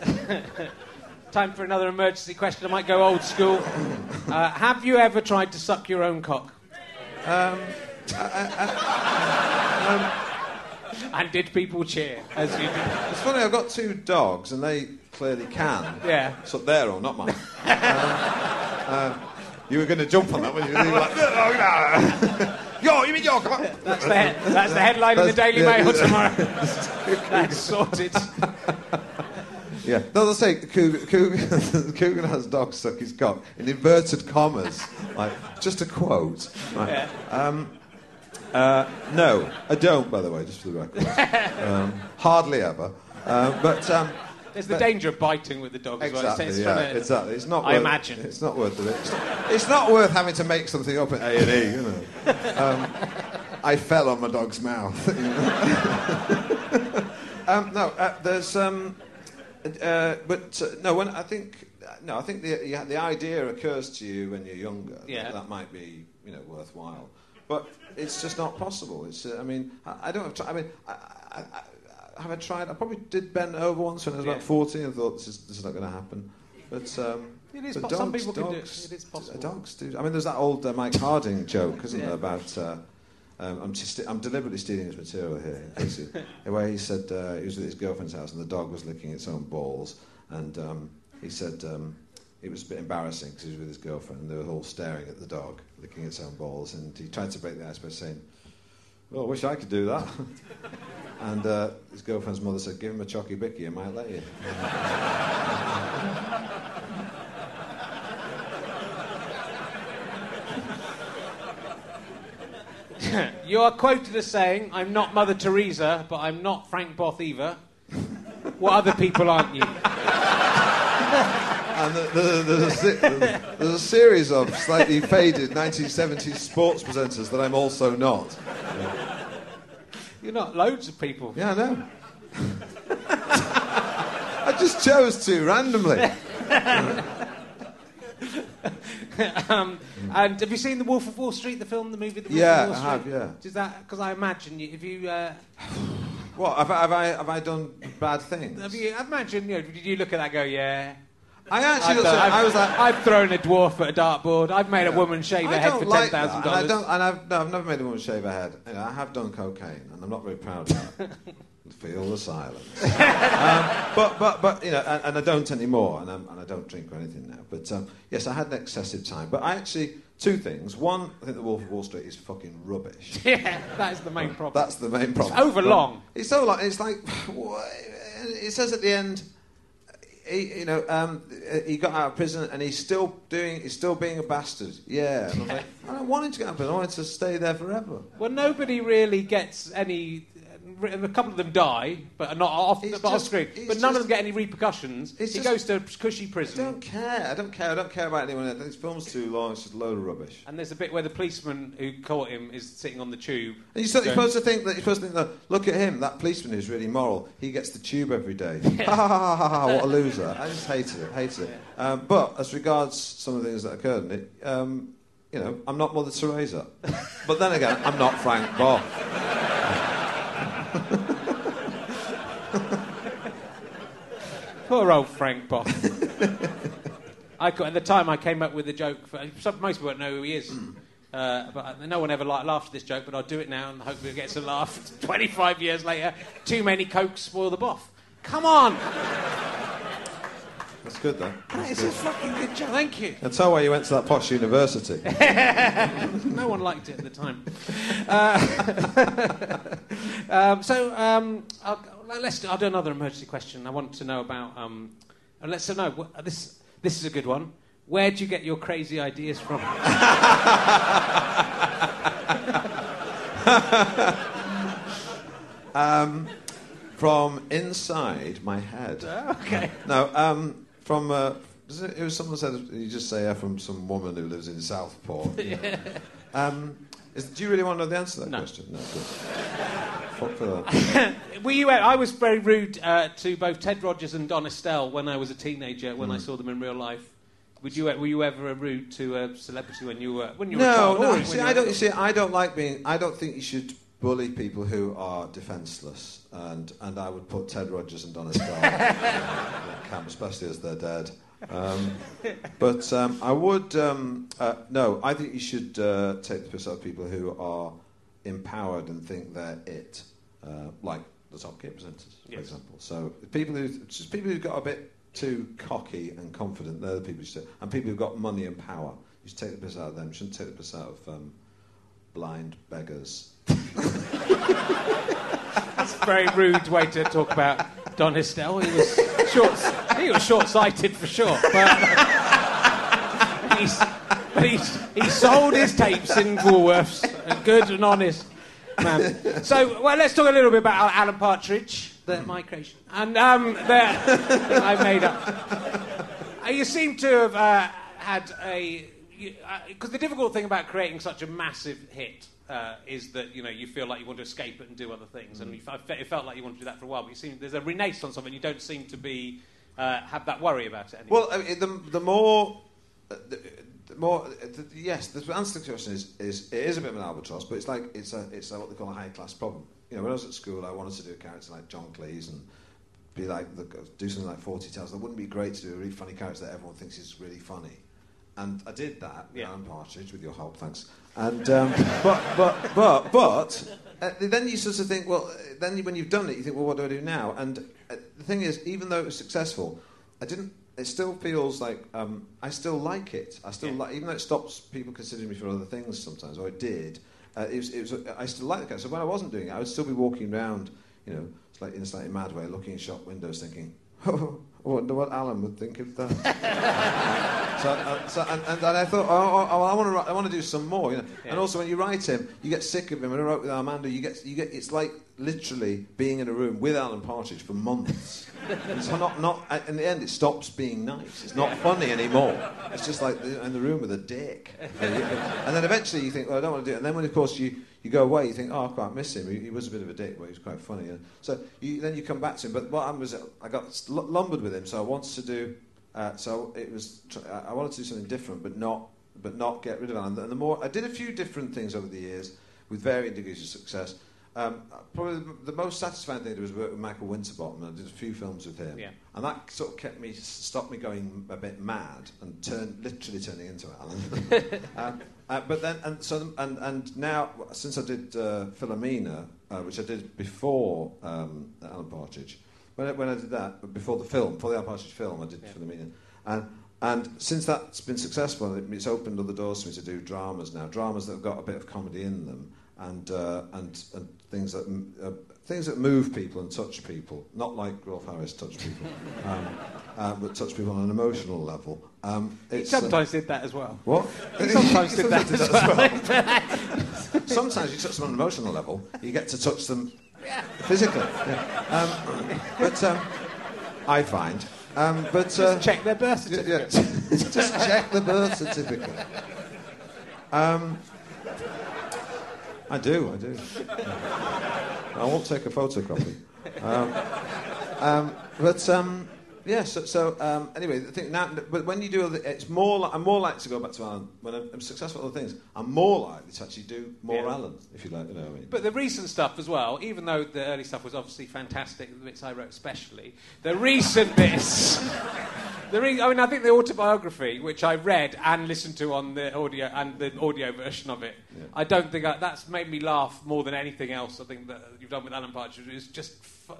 Time for another emergency question. I might go old school. Uh, have you ever tried to suck your own cock? Um, and did people cheer as you did? It's funny, I've got two dogs and they clearly can. Yeah. So their own, not mine. uh, uh, you were going to jump on that when you were like, yo, you mean yo, come on. That's the, he- that's the headline in the Daily yeah, Mail yeah. tomorrow. that's sorted. Yeah, no, they'll say Coogan, Coogan, Coogan has dog suck his cock in inverted commas, like just a quote. Right. Um, uh, no, I don't, by the way, just for the record. Um, hardly ever. Uh, but um, There's the danger of biting with the dog as well. exactly, It's- it's yeah, to- exactly. It's not. I worth, imagine. it's not worth it. It's not, it's not worth having to make something up at A and E. You know, um, I fell on my dog's mouth. you know. um, no, uh, there's. Um, uh, but uh, no, when I think no, I think the yeah, the idea occurs to you when you're younger. that Yeah. that might be you know worthwhile, but it's just not possible. It's uh, I mean I, I don't have. T- I mean I, I, I, have I tried? I probably did bend over once when I was Yeah. about 14 and thought this is, this is not going to happen. But um, It is but po- some dogs, people can do it. dogs, It is possible. Dogs do. I mean, there's that old uh, Mike Harding joke, isn't Yeah. there, about. Uh, um, I'm, just, I'm deliberately stealing his material here, you- where he said uh, he was at his girlfriend's house and the dog was licking its own balls, and um, he said um, it was a bit embarrassing because he was with his girlfriend and they were all staring at the dog licking its own balls, and he tried to break the ice by saying, "Well, I wish I could do that." and uh, his girlfriend's mother said, "Give him a chocky bicky, I might let you." You are quoted as saying, I'm not Mother Teresa, but I'm not Frank Bough either. What other people aren't you? And the, the, there's, a, se- there's a series of slightly faded 1970s sports presenters that I'm also not. You're not loads of people. Yeah, I know. I just chose to randomly. um, and have you seen The Wolf of Wall Street, the film, the movie, The Wolf Yeah, of Wall I have, yeah. Does that? Because I imagine you, if you, uh, What have I, have I have I done bad things? have you, I imagine, you know, did you look at that and go, yeah? I actually I've, looked at- I've- I was like, I've thrown a dwarf at a dartboard. I've made a woman shave her I head don't for like ten that, thousand and I dollars. don't, and I've, no, I've never made a woman shave her head. You know, I have done cocaine, and I'm not very proud of that. Feel the silence. um, but, but, but, you know, and, and I don't anymore, and, I'm, and I don't drink or anything now. But um, yes, I had an excessive time. But I actually, two things. One, I think The Wolf of Wall Street is fucking rubbish. yeah, that is the main problem. That's the main problem. over But long. It's so long. It's like what- it says at the end. He, you know, um, he got out of prison and he's still doing. He's still being a bastard. Yeah. And I'm like, I don't want him to get out of prison. I want him to stay there forever. Well, nobody really gets any. A couple of them die, but are not off, but off screen. But none just- of them get any repercussions. He just- goes to cushy prison. I don't care. I don't care. I don't care about anyone. This film's too long. It's just a load of rubbish. And there's a bit where the policeman who caught him is sitting on the tube. And you're, going, supposed to think that you're supposed to think that. Look at him, that policeman is really moral. He gets the tube every day. ha ha ha ha ha! What a loser! I just hated it. Hated it. Um, but as regards some of the things that occurred in it, um, you know, I'm not Mother Teresa. but then again, I'm not Frank Bough. Poor old Frank Bough. I at the time I came up with a joke. For, some, most people don't know who he is. Uh, but no one ever laughed at this joke, but I'll do it now and hopefully it gets a laugh 25 years later. Too many cokes spoil the boff. Come on! That's good, though. That is a fucking good joke. Thank you. That's how why you went to that posh university. no one liked it at the time. Uh, um, so um, I'll, let's. I'll do another emergency question. I want to know about. Um, and let's know what, this. This is a good one. Where do you get your crazy ideas from? um, from inside my head. okay. No, um, from. Uh, it, it was someone said you just say uh, from some woman who lives in Southport. Yeah. Um, is, do you really want to know the answer to that No. question? No. Good. Fuck for that. Were you? I was very rude uh, to both Ted Rogers and Don Estelle when I was a teenager. When I Mm. saw them in real life. Would you? Were you ever rude to a celebrity when you were when you were a No, child? or no. See, I don't. You see, I don't like being. I don't think you should bully people who are defenceless, and and I would put Ted Rogers and Don Estelle in that camp, especially as they're dead. Um, but um, I would. Um, uh, no, I think you should uh, take the piss out of people who are empowered and think they're it, uh, like the Top Gear presenters, for Yes. example. So people who just people who've got a bit too cocky and confident, they're the people you should. And people who've got money and power, you should take the piss out of them. You shouldn't take the piss out of um, blind beggars. That's a very rude way to talk about Don Estelle. He was short, he was short-sighted for sure, but he's, but he's, he sold his tapes in Woolworths, a good and honest man. So, well, let's talk a little bit about Alan Partridge, the, my creation, and um, the, I made up. Uh, you seem to have uh, had a because uh, the difficult thing about creating such a massive hit uh, is that you know you feel like you want to escape it and do other things, mm. and you, it felt like you wanted to do that for a while. But you seem there's a renaissance of it. and You don't seem to be uh, have that worry about it anymore. Well, I mean, the the more. Uh, the, the more, uh, the, yes, the answer to the question is, is it is a bit of an albatross, but it's like it's a it's a, what they call a high class problem. You know, when I was at school, I wanted to do a character like John Cleese and be like the, do something like Fawlty Towers. That wouldn't be great to do a really funny character that everyone thinks is really funny. And I did that, yeah. Alan Partridge, with your help, thanks. And um, but but but but uh, then you sort of think, well, then when you've done it, you think, well, what do I do now? And uh, the thing is, even though it was successful, I didn't. It still feels like um, I still like it. I still yeah. like, even though it stops people considering me for other things sometimes, or it did. Uh, it was, it was, I still like the character. So when I wasn't doing it, I would still be walking around, you know, like in a slightly mad way, looking in shop windows, thinking, oh, I wonder what Alan would think of that. so, uh, so and, and, and, I thought, oh, oh, I want to, I want to do some more. You know? Yeah. And also, when you write him, you get sick of him. When I wrote with Armando, you get, you get, it's like literally being in a room with Alan Partridge for months. it's not, not, in the end, it stops being nice. It's not funny anymore. It's just like in the room with a dick. And then eventually you think, well, I don't want to do it. And then when, of course, you, you go away, you think, oh, I quite miss him. He, he was a bit of a dick, but he was quite funny. And so you, then you come back to him. But what happened was I got lumbered with him, so I wanted to do. Uh, so it was. I wanted to do something different, but not, but not get rid of Alan. And the more I did a few different things over the years with varying degrees of success. Um, probably the, the, most satisfying thing to do was work with Michael Winterbottom. I did a few films with him, yeah. and that sort of kept me, stopped me going a bit mad and turn, literally turning into Alan. um, uh, but then, and so, and, and now since I did uh, Philomena, uh, which I did before um, Alan Partridge, when I, when I did that before the film, before the Alan Partridge film, I did yeah. Philomena, and and since that's been successful, it's opened other doors for me to do dramas now, dramas that have got a bit of comedy in them and, uh, and, and things that uh, things that move people and touch people, not like Rolf Harris touch people, um, uh, but touch people on an emotional level. Um, he sometimes uh, did that as well. What? He sometimes did that, as well. sometimes you touch them on an emotional level, you get to touch them physically. Yeah. Um, but um, I find. Um, but just uh, check their birth certificate. Yeah, just check the birth certificate. Um, I do, I do. I won't take a photocopy. Um, um, but um, yeah, so, so um, anyway, I think now, but when you do, it's more. Li- I'm more likely to go back to Alan when I'm, I'm, successful at other things. I'm more likely to actually do more yeah. Alan, if you like. You know, what I mean. But the recent stuff as well, even though the early stuff was obviously fantastic, the bits I wrote especially, the recent bits. The re- I mean, I think the autobiography, which I read and listened to on the audio and the audio version of it, yeah. I don't think I, that's made me laugh more than anything else. I think that you've done with Alan Partridge is just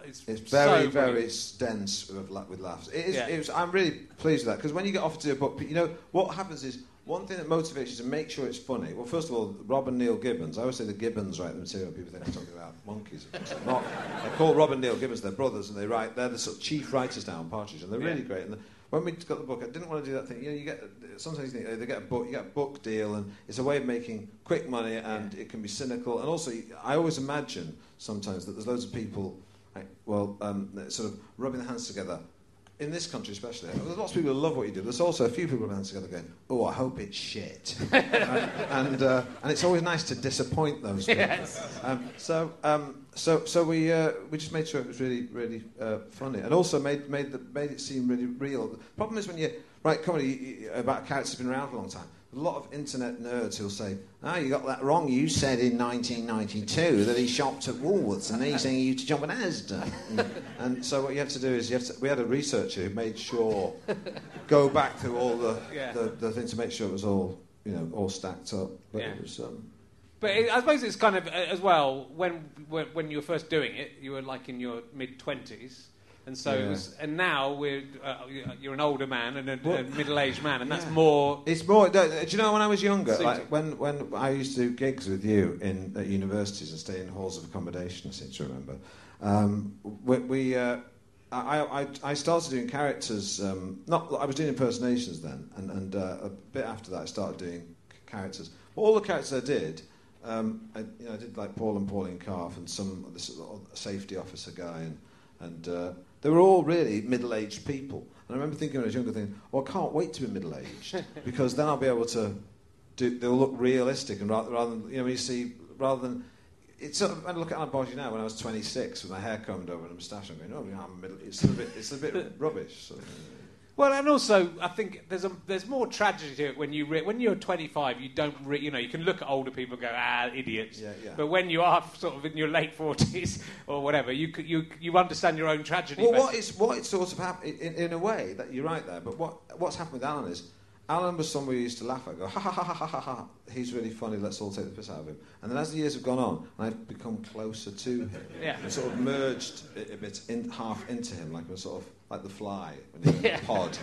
it's, it's very so very dense with, with laughs. It is. Yeah. It was, I'm really pleased with that because when you get offered to do a book, you know what happens is one thing that motivates you to make sure it's funny. Well, first of all, Rob and Neil Gibbons. I always say the Gibbons write the material. People think I'm talking about monkeys. Not. I call Rob and Neil Gibbons. They're brothers, and they write. They're the sort of chief writers down Partridge, and they're yeah. really great. And the, when we got the book, I didn't want to do that thing. You know, you get sometimes you think oh, they get a book, you get a book deal, and it's a way of making quick money, and yeah. it can be cynical. And also, I always imagine sometimes that there's loads of people, like, well, um, sort of rubbing their hands together in this country especially, there's lots of people who love what you do. There's also a few people around together going, "Oh, I hope it's shit," uh, and uh, and it's always nice to disappoint those people. Yes. Um, so um, so so we uh, we just made sure it was really really uh, funny, and also made made the, made it seem really real. The problem is when you write comedy about characters who've been around a long time a lot of internet nerds who'll say, "Ah, oh, you got that wrong. You said in 1992 that he shopped at Woolworths, and he's saying you to jump at Asda." and, and so what you have to do is you have to, we had a researcher who made sure go back through all the, yeah. the, the things to make sure it was all you know all stacked up. But yeah. was, um, but it, I suppose it's kind of uh, as well when, when when you were first doing it, you were like in your mid twenties and so yeah. was, and now we're uh, you're an older man and a, a middle-aged man, and yeah. that's more. It's more. Do you know when I was younger, like when when I used to do gigs with you in at universities and stay in halls of accommodation, I seem to remember. Um, we, we uh, I, I, I started doing characters. Um, not I was doing impersonations then, and, and uh, a bit after that, I started doing characters. All the characters I did, um, I, you know, I did like Paul and Pauline Calf and some this safety officer guy, and and uh, they were all really middle-aged people. And I remember thinking when I was younger, thinking, "Well, I can't wait to be middle-aged because then I'll be able to do. They'll look realistic, and rather, rather than you know, when you see rather than it's sort of, when I look at Alan Podgy now, when I was 26 with my hair combed over and a moustache, I'm going, oh, yeah, I'm middle. It's a bit, it's a bit rubbish. So, Well, and also, I think there's a there's more tragedy to it when you re- when you're 25. You don't re- you know you can look at older people and go ah idiots. Yeah, yeah. But when you are sort of in your late 40s or whatever, you you you understand your own tragedy. well, better. what is what is sort of happened in, in a way that you're right there, but what what's happened with Alan is Alan was someone we used to laugh at, go ha ha ha ha ha ha. He's really funny. Let's all take the piss out of him. And then as the years have gone on, I've become closer to him. Yeah. and sort of merged a, a bit in, half into him, like a sort of like the fly when you're in the pod.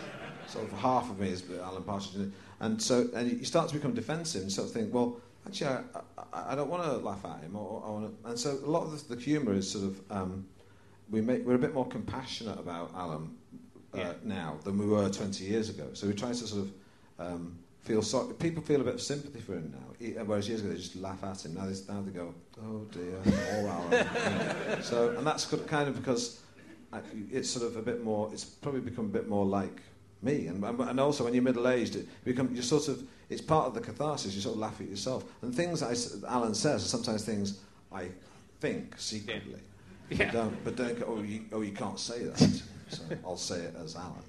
Sort of half of me is Alan Partridge, and so and you start to become defensive and sort of think, well, actually, I, I, I don't want to laugh at him, or, or I wanna, and so a lot of the, the humour is sort of um, we make, we're a bit more compassionate about Alan uh, Yeah. now than we were 20 years ago. So we try to sort of um, feel sorry. People feel a bit of sympathy for him now, e- whereas years ago they just laugh at him. Now they, now they go, oh dear, poor Alan. You know. So, and that's kind of because I, it's sort of a bit more. It's probably become a bit more like me, and and and also when you're middle aged, it become you sort of. It's part of the catharsis. You sort of laugh at yourself, and things I s Alan says are sometimes things I think secretly. Yeah. But don't, but don't go, oh, you, oh, you can't say that. so I'll say it as Alan.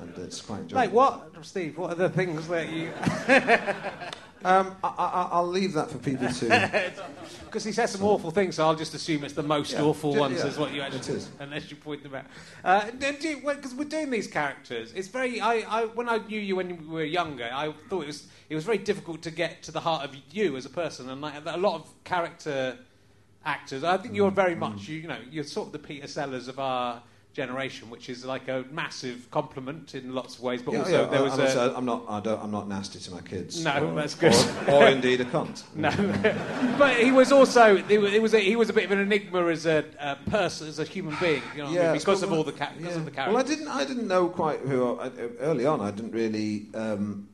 And it's quite like what, Steve? What are the things that you? Um, I, I, I'll leave that for people to. Because he says some awful things, so I'll just assume it's the most Yeah. awful Yeah, ones, yeah. is what you actually, unless you point them out. Uh, Because we're doing these characters, it's very. I, I when I knew you when you were younger, I thought it was it was very difficult to get to the heart of you as a person, and like, a lot of character actors. I think Mm, you're very much you, you know you're sort of the Peter Sellers of our generation, which is like a massive compliment in lots of ways. But Yeah, also yeah, there was I must a, say, I'm not. I don't, I'm not nasty to my kids. No, or, that's good. Or, or indeed a cunt. No, but he was also it was, a, he was a bit of an enigma as a, a person, as a human being, you know, what I mean? because of all the ca- because yeah. of the character. Well, I didn't. I didn't know quite who. I, early on, I didn't really. Um,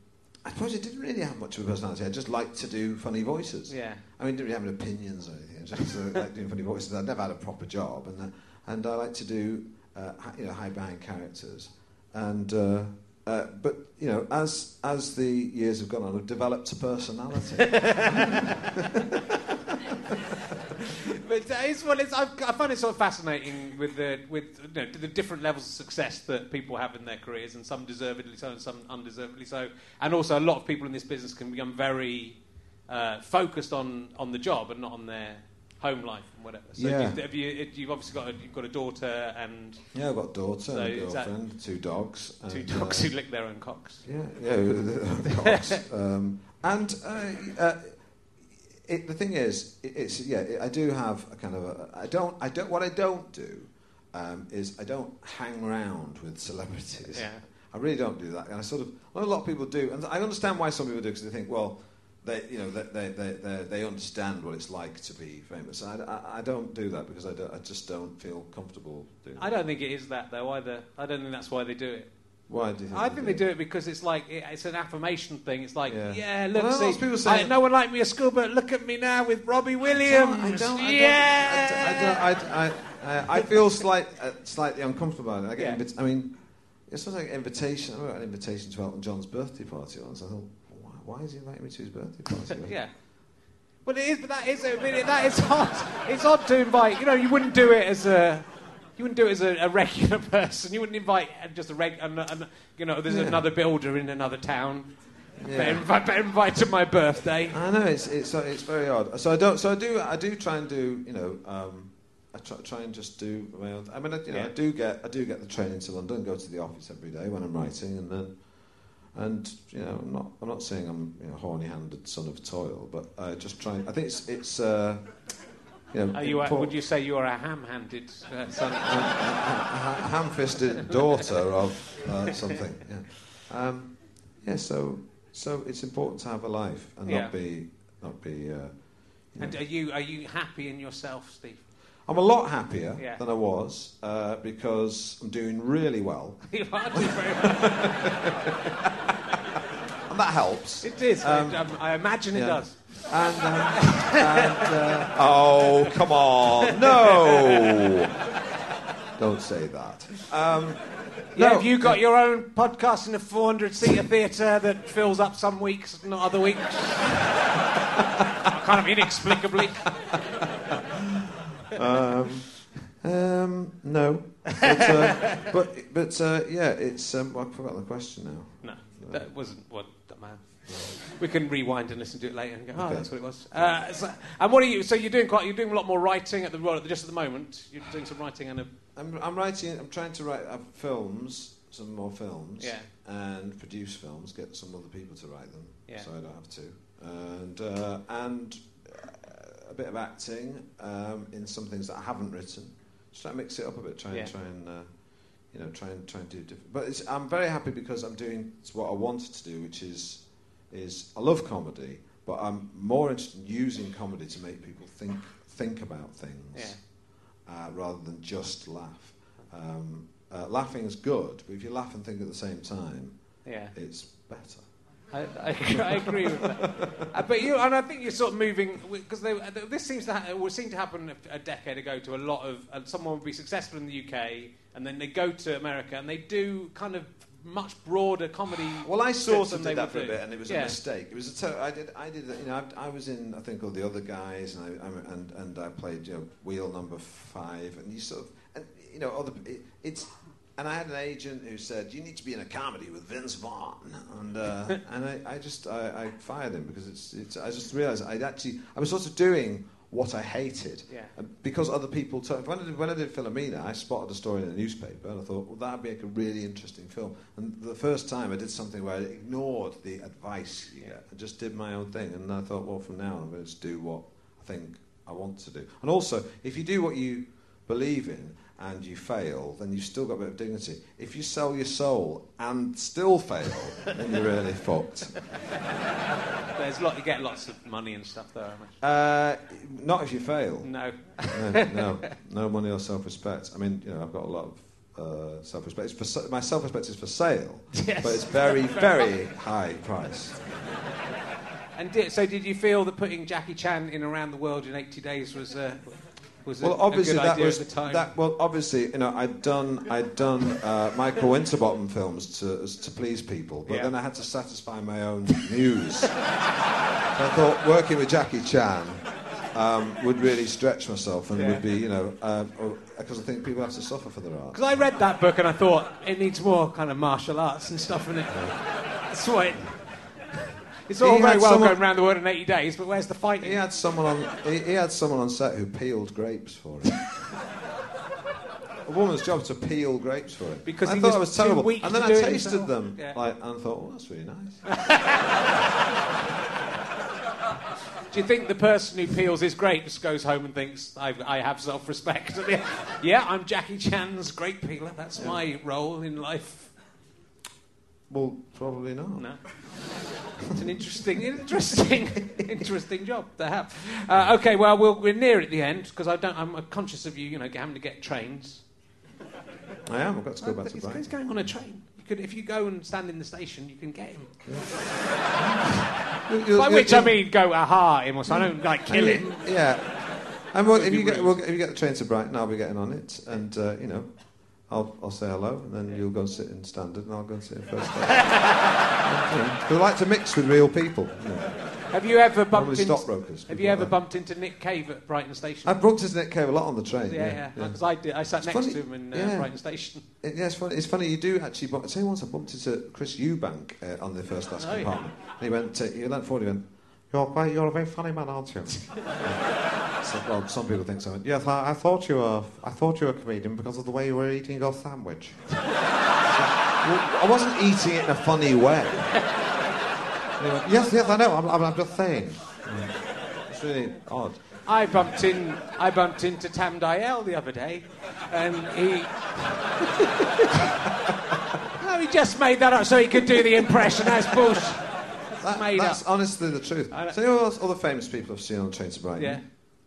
I suppose I didn't really have much of a personality. I just liked to do funny voices. Yeah. I mean, didn't really have any opinions or anything. I just uh, liked doing funny voices. I'd never had a proper job, and uh, and I like to do uh, you know high behind characters. And uh, uh, but you know, as as the years have gone on, I've developed a personality. But it's, well, it's, I've, I find it sort of fascinating with the with you know, the different levels of success that people have in their careers, and some deservedly so, and some undeservedly so. And also, a lot of people in this business can become very uh, focused on, on the job and not on their home life and whatever. So, Yeah. have you, you've obviously got a, you've got a daughter and yeah, I've got a daughter So and a is that- girlfriend, two dogs. two and, dogs uh, who lick their own cocks. Yeah, yeah, Cox. um, and uh, uh, it, the thing is, it, it's yeah. It, I do have a kind of a. I don't. I don't. What I don't do um, is I don't hang around with celebrities. Yeah. I really don't do that. And I sort of. Well, a lot of people do, and I understand why some people do because they think, well. They, you know, they, they, they, they, they understand what it's like to be famous. I, I, I don't do that because I, don't, I just don't feel comfortable doing I that. don't think it is that though either. I don't think that's why they do it. Why do you think I think they do it because it's like it, it's an affirmation thing. It's like, Yeah. yeah, look, Well, see, people I, saying- no one liked me at school, but look at me now with Robbie Williams. I don't, I don't, yeah, I, don't, I, don't, I, I, I feel slight, uh, slightly uncomfortable about it. I, get Yeah. invi- I mean, it's not like an invitation. I got an invitation to Elton John's birthday party once. I thought, why, why is he inviting me to his birthday party? yeah. Well, it is, but that is, I mean, that is odd. It's odd to invite. You know, you wouldn't do it as a. You wouldn't do it as a, a regular person. You wouldn't invite uh, just a reg. An, an, you know, there's Yeah. another builder in another town. Yeah. Better, invite, better invite to my birthday. I know it's it's uh, it's very odd. So I don't. So I do. I do try and do. You know. Um, I try, try and just do my own. I mean, I, you know, Yeah. I do get I do get the train into London, go to the office every day when I'm writing, and then and you know, I'm not I'm not saying I'm you know, horny-handed son of toil, but I just try. I think it's it's. Uh, you know, Are you, a, would you say you are a ham-handed uh, son? a, a ham-fisted daughter of uh, something. Yeah. Um, yeah. So so it's important to have a life and Yeah. not be not be. Uh, you And know- are you are you happy in yourself, Steve? I'm a lot happier Yeah. than I was uh, because I'm doing really well, You are doing very well. and that helps. It is. Um, um, I imagine it yeah. does. And, um, and uh, oh, come on, no! Don't say that. Um, Yeah, no, have you got your own podcast in a 400 seater theatre that fills up some weeks, not other weeks? kind of inexplicably. Um, um, no, but uh, but, but uh, yeah, it's. Um, well, I forgot the question now. No, that wasn't what the man. We can rewind and listen to it later and go, oh, Okay. that's what it was. Uh, so, and what are you? So you're doing quite? You're doing a lot more writing at the well, just at the moment. You're doing some writing and a I'm, I'm writing. I'm trying to write uh, films, some more films, Yeah. and produce films. Get some other people to write them, Yeah. so I don't have to. And uh, and uh, a bit of acting um, in some things that I haven't written. Just try to mix it up a bit. Try Yeah. and try and. Uh, you know, try and try and do different. But it's, I'm very happy because I'm doing what I wanted to do, which is is I love comedy, but I'm more interested in using comedy to make people think think about things Yeah. uh, rather than just laugh. Um, uh, laughing is good, but if you laugh and think at the same time, yeah. it's better. I, I, I agree with that. Uh, but you, and I think you're sort of moving because this seems to ha- it would seem to happen a, a decade ago to a lot of uh, someone would be successful in the UK and then they go to America and they do kind of much broader comedy. Well, I sort of did that for a bit, and it was Yeah. a mistake. It was a to- I did. I did. You know, I, I was in. I think all the other guys, and I, I'm- and and I played you know, wheel number five, and you sort of, and you know, other. It, it's. And I had an agent who said, "You need to be in a comedy with Vince Vaughn," and uh, and I, I just I, I fired him because it's, it's I just realised I'd actually I was sort of doing what I hated Yeah. Because other people told when I did when I did Philomena, I spotted a story in the newspaper and I thought, well, that'd be like a really interesting film. And the first time I did something where I ignored the advice you get and just did my own thing. And I thought, well, from now on, I'm going to do what I think I want to do. And also, if you do what you believe in and you fail, then you've still got a bit of dignity. If you sell your soul and still fail, then you're really fucked. There's lot, you get lots of money and stuff imagine. Uh, not if you fail. No. no, no, no money or self-respect. I mean, you know, I've got a lot of uh, self-respect. It's for, my self-respect is for sale, Yes. but it's very, very high price. And did, so, did you feel that putting Jackie Chan in around the world in 80 days was uh, was a, Well, obviously a good that idea was at the time? that. Well, obviously, you know, I'd done I'd done uh, Michael Winterbottom films to to please people, but Yeah. then I had to satisfy my own muse. so I thought working with Jackie Chan. Um, would really stretch myself and Yeah. would be, you know, because I think people have to suffer for their art. Because I read that book and I thought it needs more kind of martial arts and stuff in it. That's what it, it's all very well someone- going around the world in 80 days, but where's the fighting? He had someone on. He, he had someone on set who peeled grapes for him. A woman's job to peel grapes for him. Because I he thought was I was terrible. and then I tasted them, Yeah. like, and thought, oh, that's really nice. Do you think the person who peels his grapes goes home and thinks, I, I have self respect? yeah, I'm Jackie Chan's grape peeler. That's my role in life. Well, probably not. No. It's an interesting, interesting, interesting job to have. Uh, okay, well, we'll we're near at the end because I don't. I'm conscious of you, you know, having to get trains. I am. I've got to go back to Brighton. he's going on a train. You could, if you go and stand in the station, you can get him. You- By which I mean, go aha him or something. I don't like kill him. Yeah. And well, if you get well, if you get the train to Brighton, I'll be getting on it, and uh, you know, I'll I'll say hello, and then you'll go sit in standard, and I'll go sit in first class. And, you know, 'cause I like to mix with real people. You know. Have you ever bumped into? stockbrokers, Have you ever like bumped into Nick Cave at Brighton Station? I've bumped into Nick Cave a lot on the train. yeah, Yeah, yeah. Because I did. I sat It's next funny, to him in uh, yeah. Brighton Station. It- yeah, it's funny. It's funny. You do actually. Bump, I tell you once, I bumped into Chris Eubank uh, on the first class Oh, yeah. compartment. And he went. Uh, he leant forward. He went. You're quite, You're a very funny man, aren't you? so, well, some people think so. Yes, I, I thought you were. I thought you were a comedian because of the way you were eating your sandwich. So, well, I wasn't eating it in a funny way. Went, yes, yes, I know. I'm, I'm, I'm just saying. It's really odd. I bumped in. I bumped into Tam Dalyell the other day, and he. no, he just made that up so he could do the impression. That's bullshit. That- made that's up. honestly the truth. So you know what else other famous people I've seen on train to Brighton? Yeah.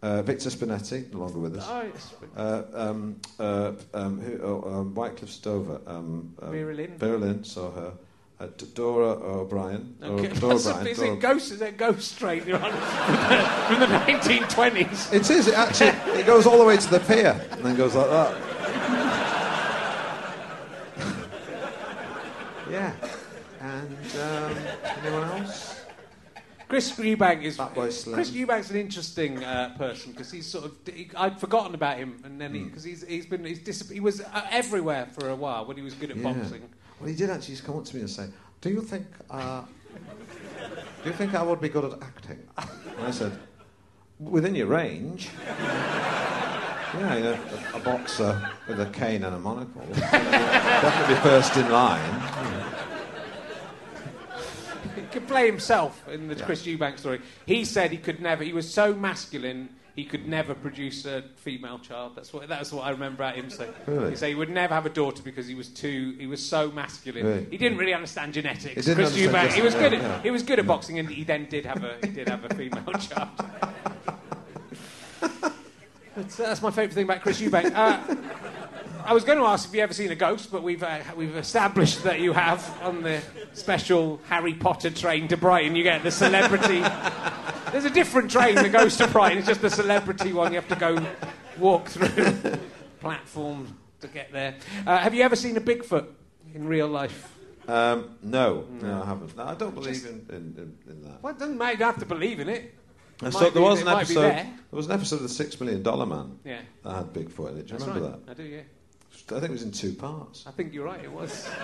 Uh, Victor Spinetti, no longer with us. Oh, yes. Uh, um, uh, um, who, oh, um, Wycliffe Stover. Um, um, Vera Lynn. Vera Lynn, saw her. Uh, Dora O'Brien. Dora, Okay, Dora that's a- O'Brien. is Dora- it ghost? Is it ghost train you're on from the 1920s? It is. It actually it goes all the way to the pier and then goes like that. yeah. And um, anyone else? Chris Eubank is Slim. Chris Eubank's an interesting uh, person because he's sort of he, I'd forgotten about him and then Hmm. because he's he's been he's dis- he was uh, everywhere for a while when he was good at Yeah. boxing. Well, he did actually just come up to me and say, "Do you think? Uh, do you think I would be good at acting?" And I said, "Within your range." Yeah, you know, a, a boxer with a cane and a monocle. Definitely first in line. Could play himself in the Chris Eubank story. He said he could never. He was so masculine. He could never produce a female child. That's what. That's what I remember about him saying. Really? He said he would never have a daughter because he was too. He was so masculine. Really? He didn't really understand genetics. Chris understand Eubank. He was good. yeah, At, yeah. He was good at boxing, and he then did have a. He did have a female child. That's, that's my favourite thing about Chris Eubank. Uh, I was going to ask if you ever seen a ghost, but we've uh, we've established that you have on the special Harry Potter train to Brighton. You get the celebrity. There's a different train that goes to Brighton. It's just the celebrity one. You have to go walk through platform to get there. Uh, have you ever seen a Bigfoot in real life? Um, no, no, I haven't. No, I don't believe in, in, in, in that. Well, it doesn't matter. You don't have to believe in it. I saw, might there be- was it an might be episode. there. There was an episode of the Six Million Dollar Man Yeah. that had Bigfoot in it. Do you That's remember right. that? I do, yeah. I think it was in two parts. I think you're right, it was.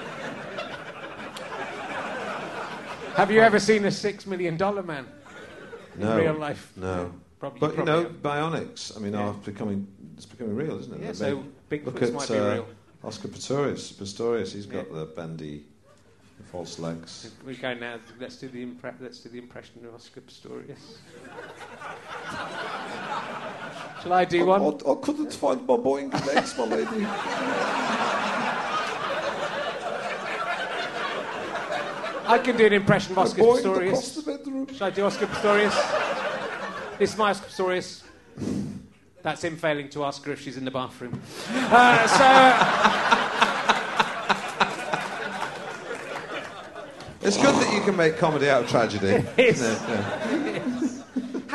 Have you ever seen a six million dollar man in No, real life? No. Probably- but you know, have. bionics. I mean, Yeah. are becoming it's becoming real, isn't it? Yeah, They so Bigfoots look at might be uh, real. Oscar Pistorius. Pistorius, he's got Yeah. the bendy, the false legs. We go now. Let's do the impre- let's do the impression of Oscar Pistorius. Shall I do one? I, I couldn't find my boy Boeing legs, my lady. I can do an impression of I Oscar boinged across the Pistorius. bedroom. Shall I do Oscar Pistorius? this is my Oscar Pistorius. That's him failing to ask her if she's in the bathroom. Uh, so. It's good that you can make comedy out of tragedy. It's- isn't it? Yeah.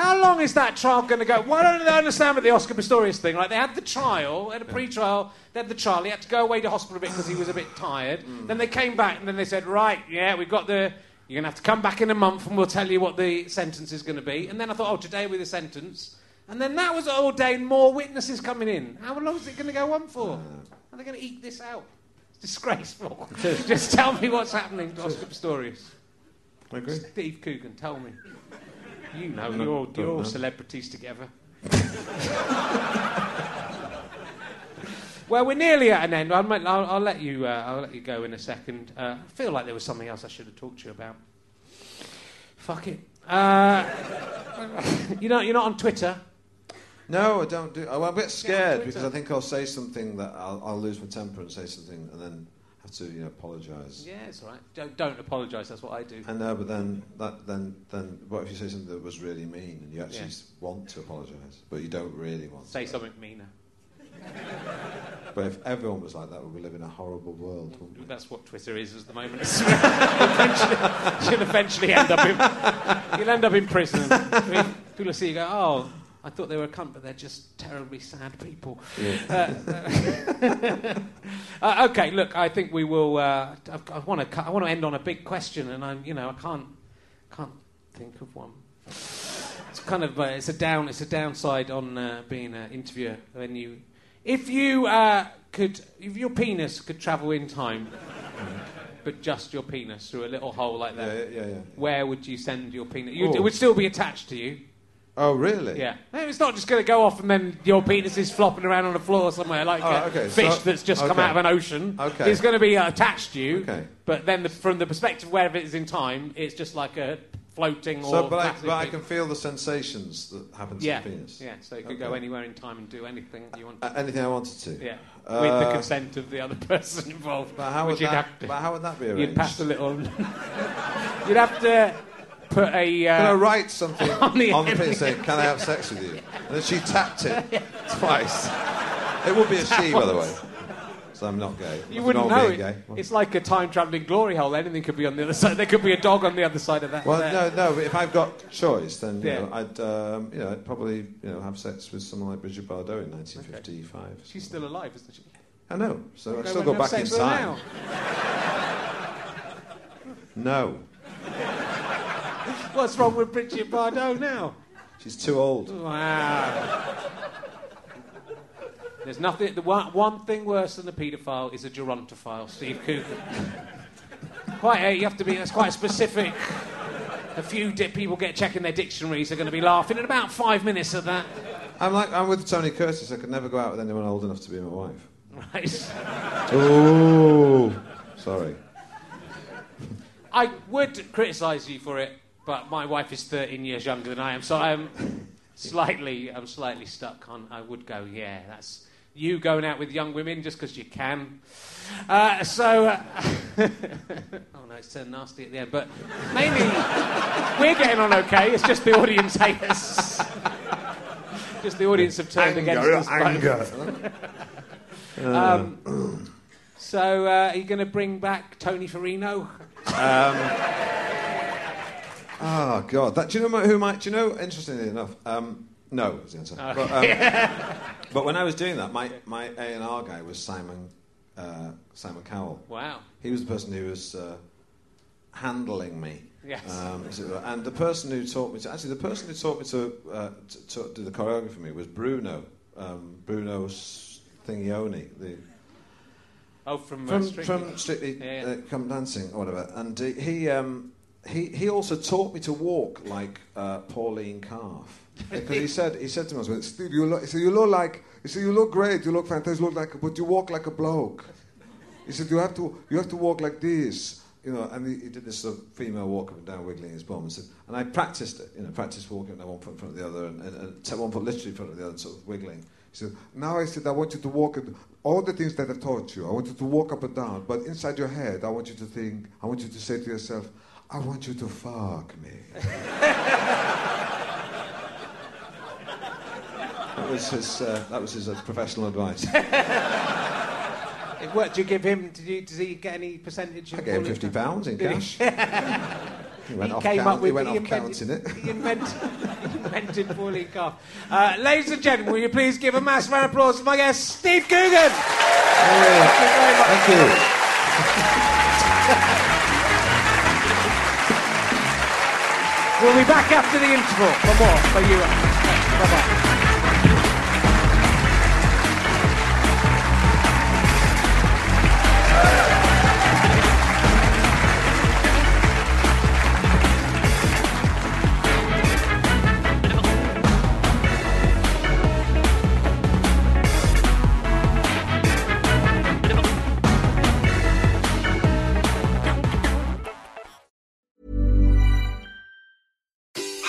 How long is that trial going to go? Why don't they understand with the Oscar Pistorius thing? Like they had the trial, they had a pre-trial, they had the trial. He had to go away to hospital a bit because he was a bit tired. Mm. Then they came back and then they said, right, yeah, we've got the. You're going to have to come back in a month and we'll tell you what the sentence is going to be. And then I thought, oh, today with the sentence. And then that was ordained more witnesses coming in. How long is it going to go on for? Uh. Are they going to eat this out? It's disgraceful. Just tell me what's happening to Oscar Pistorius. I agree. Steve Coogan, tell me. You know, No, you're, all- you're all celebrities together. well, we're nearly at an end. I'll, I'll, I'll let you. Uh, I'll let you go in a second. Uh, I feel like there was something else I should have talked to you about. Fuck it. Uh, you know, you're not on Twitter. No, I don't do. I'm a bit scared Twitter. because I think I'll say something that I'll, I'll lose my temper and say something and then have to, you know, apologise. Yeah, it's all right. Don't, don't apologise. That's what I do. I know, but then that then then what if you say something that was really mean and you actually Yeah. want to apologise, but you don't really want. To say to. something meaner. But if everyone was like that, we would live in a horrible world. wouldn't we? That's what Twitter is at the moment. eventually, you'll eventually end up in, you'll end up in prison. People see you go, oh, I thought they were a cunt, but they're just terribly sad people. Uh, uh, okay, look, I think we will. Uh, I, I want to. I want to end on a big question, and I'm, you know, I can't, can't think of one. It's kind of. Uh, it's a down. It's a downside on uh, being an interviewer when you, if you uh, could, if your penis could travel in time, but just your penis through a little hole like that, yeah, yeah. yeah. where would you send your penis? Oh. it would still be attached to you. Oh, really? Yeah. No, It's not just going to go off and then your penis is flopping around on the floor somewhere like Oh, a okay, fish so- that's just come okay. out of an ocean. Okay. It's going to be uh, attached to you. Okay. But then the, from the perspective of wherever it is in time, it's just like a floating or So, but, I, but I thing. can feel the sensations that happen to yeah. the penis. Yeah, so it could go Okay. anywhere in time and do anything you want. A- anything I wanted to. yeah. Uh, With the consent of the other person involved. But how which would you'd that? have to. But how would that be arranged? You'd pass a little. you'd have to. Put a. Uh, Can I write something on the, on the pin saying, "Can I have sex with you?" And then she tapped it twice. It would be a she, by the way. So I'm not gay. You Nothing wouldn't know it. It's like a time travelling glory hole. Anything could be on the other side. There could be a dog on the other side of that. Well, there. no, no. But if I've got choice, then you Yeah. know, I'd, um, you know, I'd probably, you know, have sex with someone like Brigitte Bardot in 1955. She's still alive, isn't she? I know. So I Go still go back in sex with her time. No. What's wrong with Brigitte Bardot now? she's too old. Wow. There's nothing. The one, one thing worse than a paedophile is a gerontophile, Steve Coogan. quite. A, you have to be. That's quite specific. A few di- people get checking their dictionaries. They're going to be laughing in about five minutes at that. I'm like, I'm with Tony Curtis. I could never go out with anyone old enough to be my wife. Right. Oh, sorry. I would criticise you for it, but my wife is 13 years younger than I am, so I'm slightly, I'm slightly stuck on. I would go, yeah, that's you going out with young women just because you can. Uh, so, uh, oh no, it's turned nasty at the end, but mainly we're getting on okay. It's just the audience hate us. just the audience have turned against us. both. Um, so, uh, are you going to bring back Tony Ferrino? Oh God, that, do you know who might? Do you know? Interestingly enough, um, no is the answer. Oh. But, um, but when I was doing that, my my A and R guy was Simon uh, Simon Cowell. Wow. He was the person who was uh, handling me. Yes. Um, as it were. and the person who taught me to actually the person who taught me to, uh, to, to do the choreography for me was Bruno. Um, Bruno Thingioni, the Oh, from, uh, from Strictly. from Strictly Yeah, yeah. Uh, Come Dancing or whatever. And he um, he he also taught me to walk like uh, Pauline Calf. Because he said he said to me, Steve, you look, he said, you look like, he said, you look great, you look fantastic, you look like, but you walk like a bloke. He said, you have to, you have to walk like this. you know, and he, he did this sort of female walk up and down, wiggling his bum. And, said, and I practiced it, you know, practiced walking up one foot in front of the other, and, and, and one foot literally in front of the other, sort of wiggling. He said, now I said, I want you to walk, and all the things that I've taught you, I want you to walk up and down, but inside your head, I want you to think, I want you to say to yourself, I want you to fuck me. That was his, uh, that was his uh, professional advice. It worked. Do you give him? Did, you, did he get any percentage? I gave him fifty pounds in cash. he? He went He off, came count, up with he went he off counting it. He invented, he invented Pauline Calf. Uh, ladies and gentlemen, will you please give a massive round of applause to my guest, Steve Coogan? Thank you very much. Thank you. We'll be back after the interval for more. For you. Bye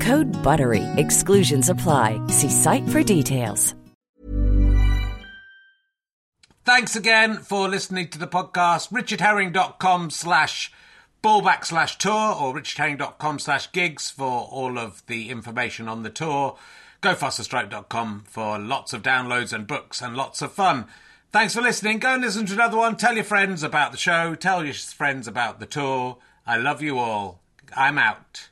Code BUTTERY. Exclusions apply. See site for details. Thanks again for listening to the podcast. richardherring.com slash ballback slash tour or richardherring.com slash gigs for all of the information on the tour. GoFasterStripe.com for lots of downloads and books and lots of fun. Thanks for listening. Go and listen to another one. Tell your friends about the show. Tell your friends about the tour. I love you all. I'm out.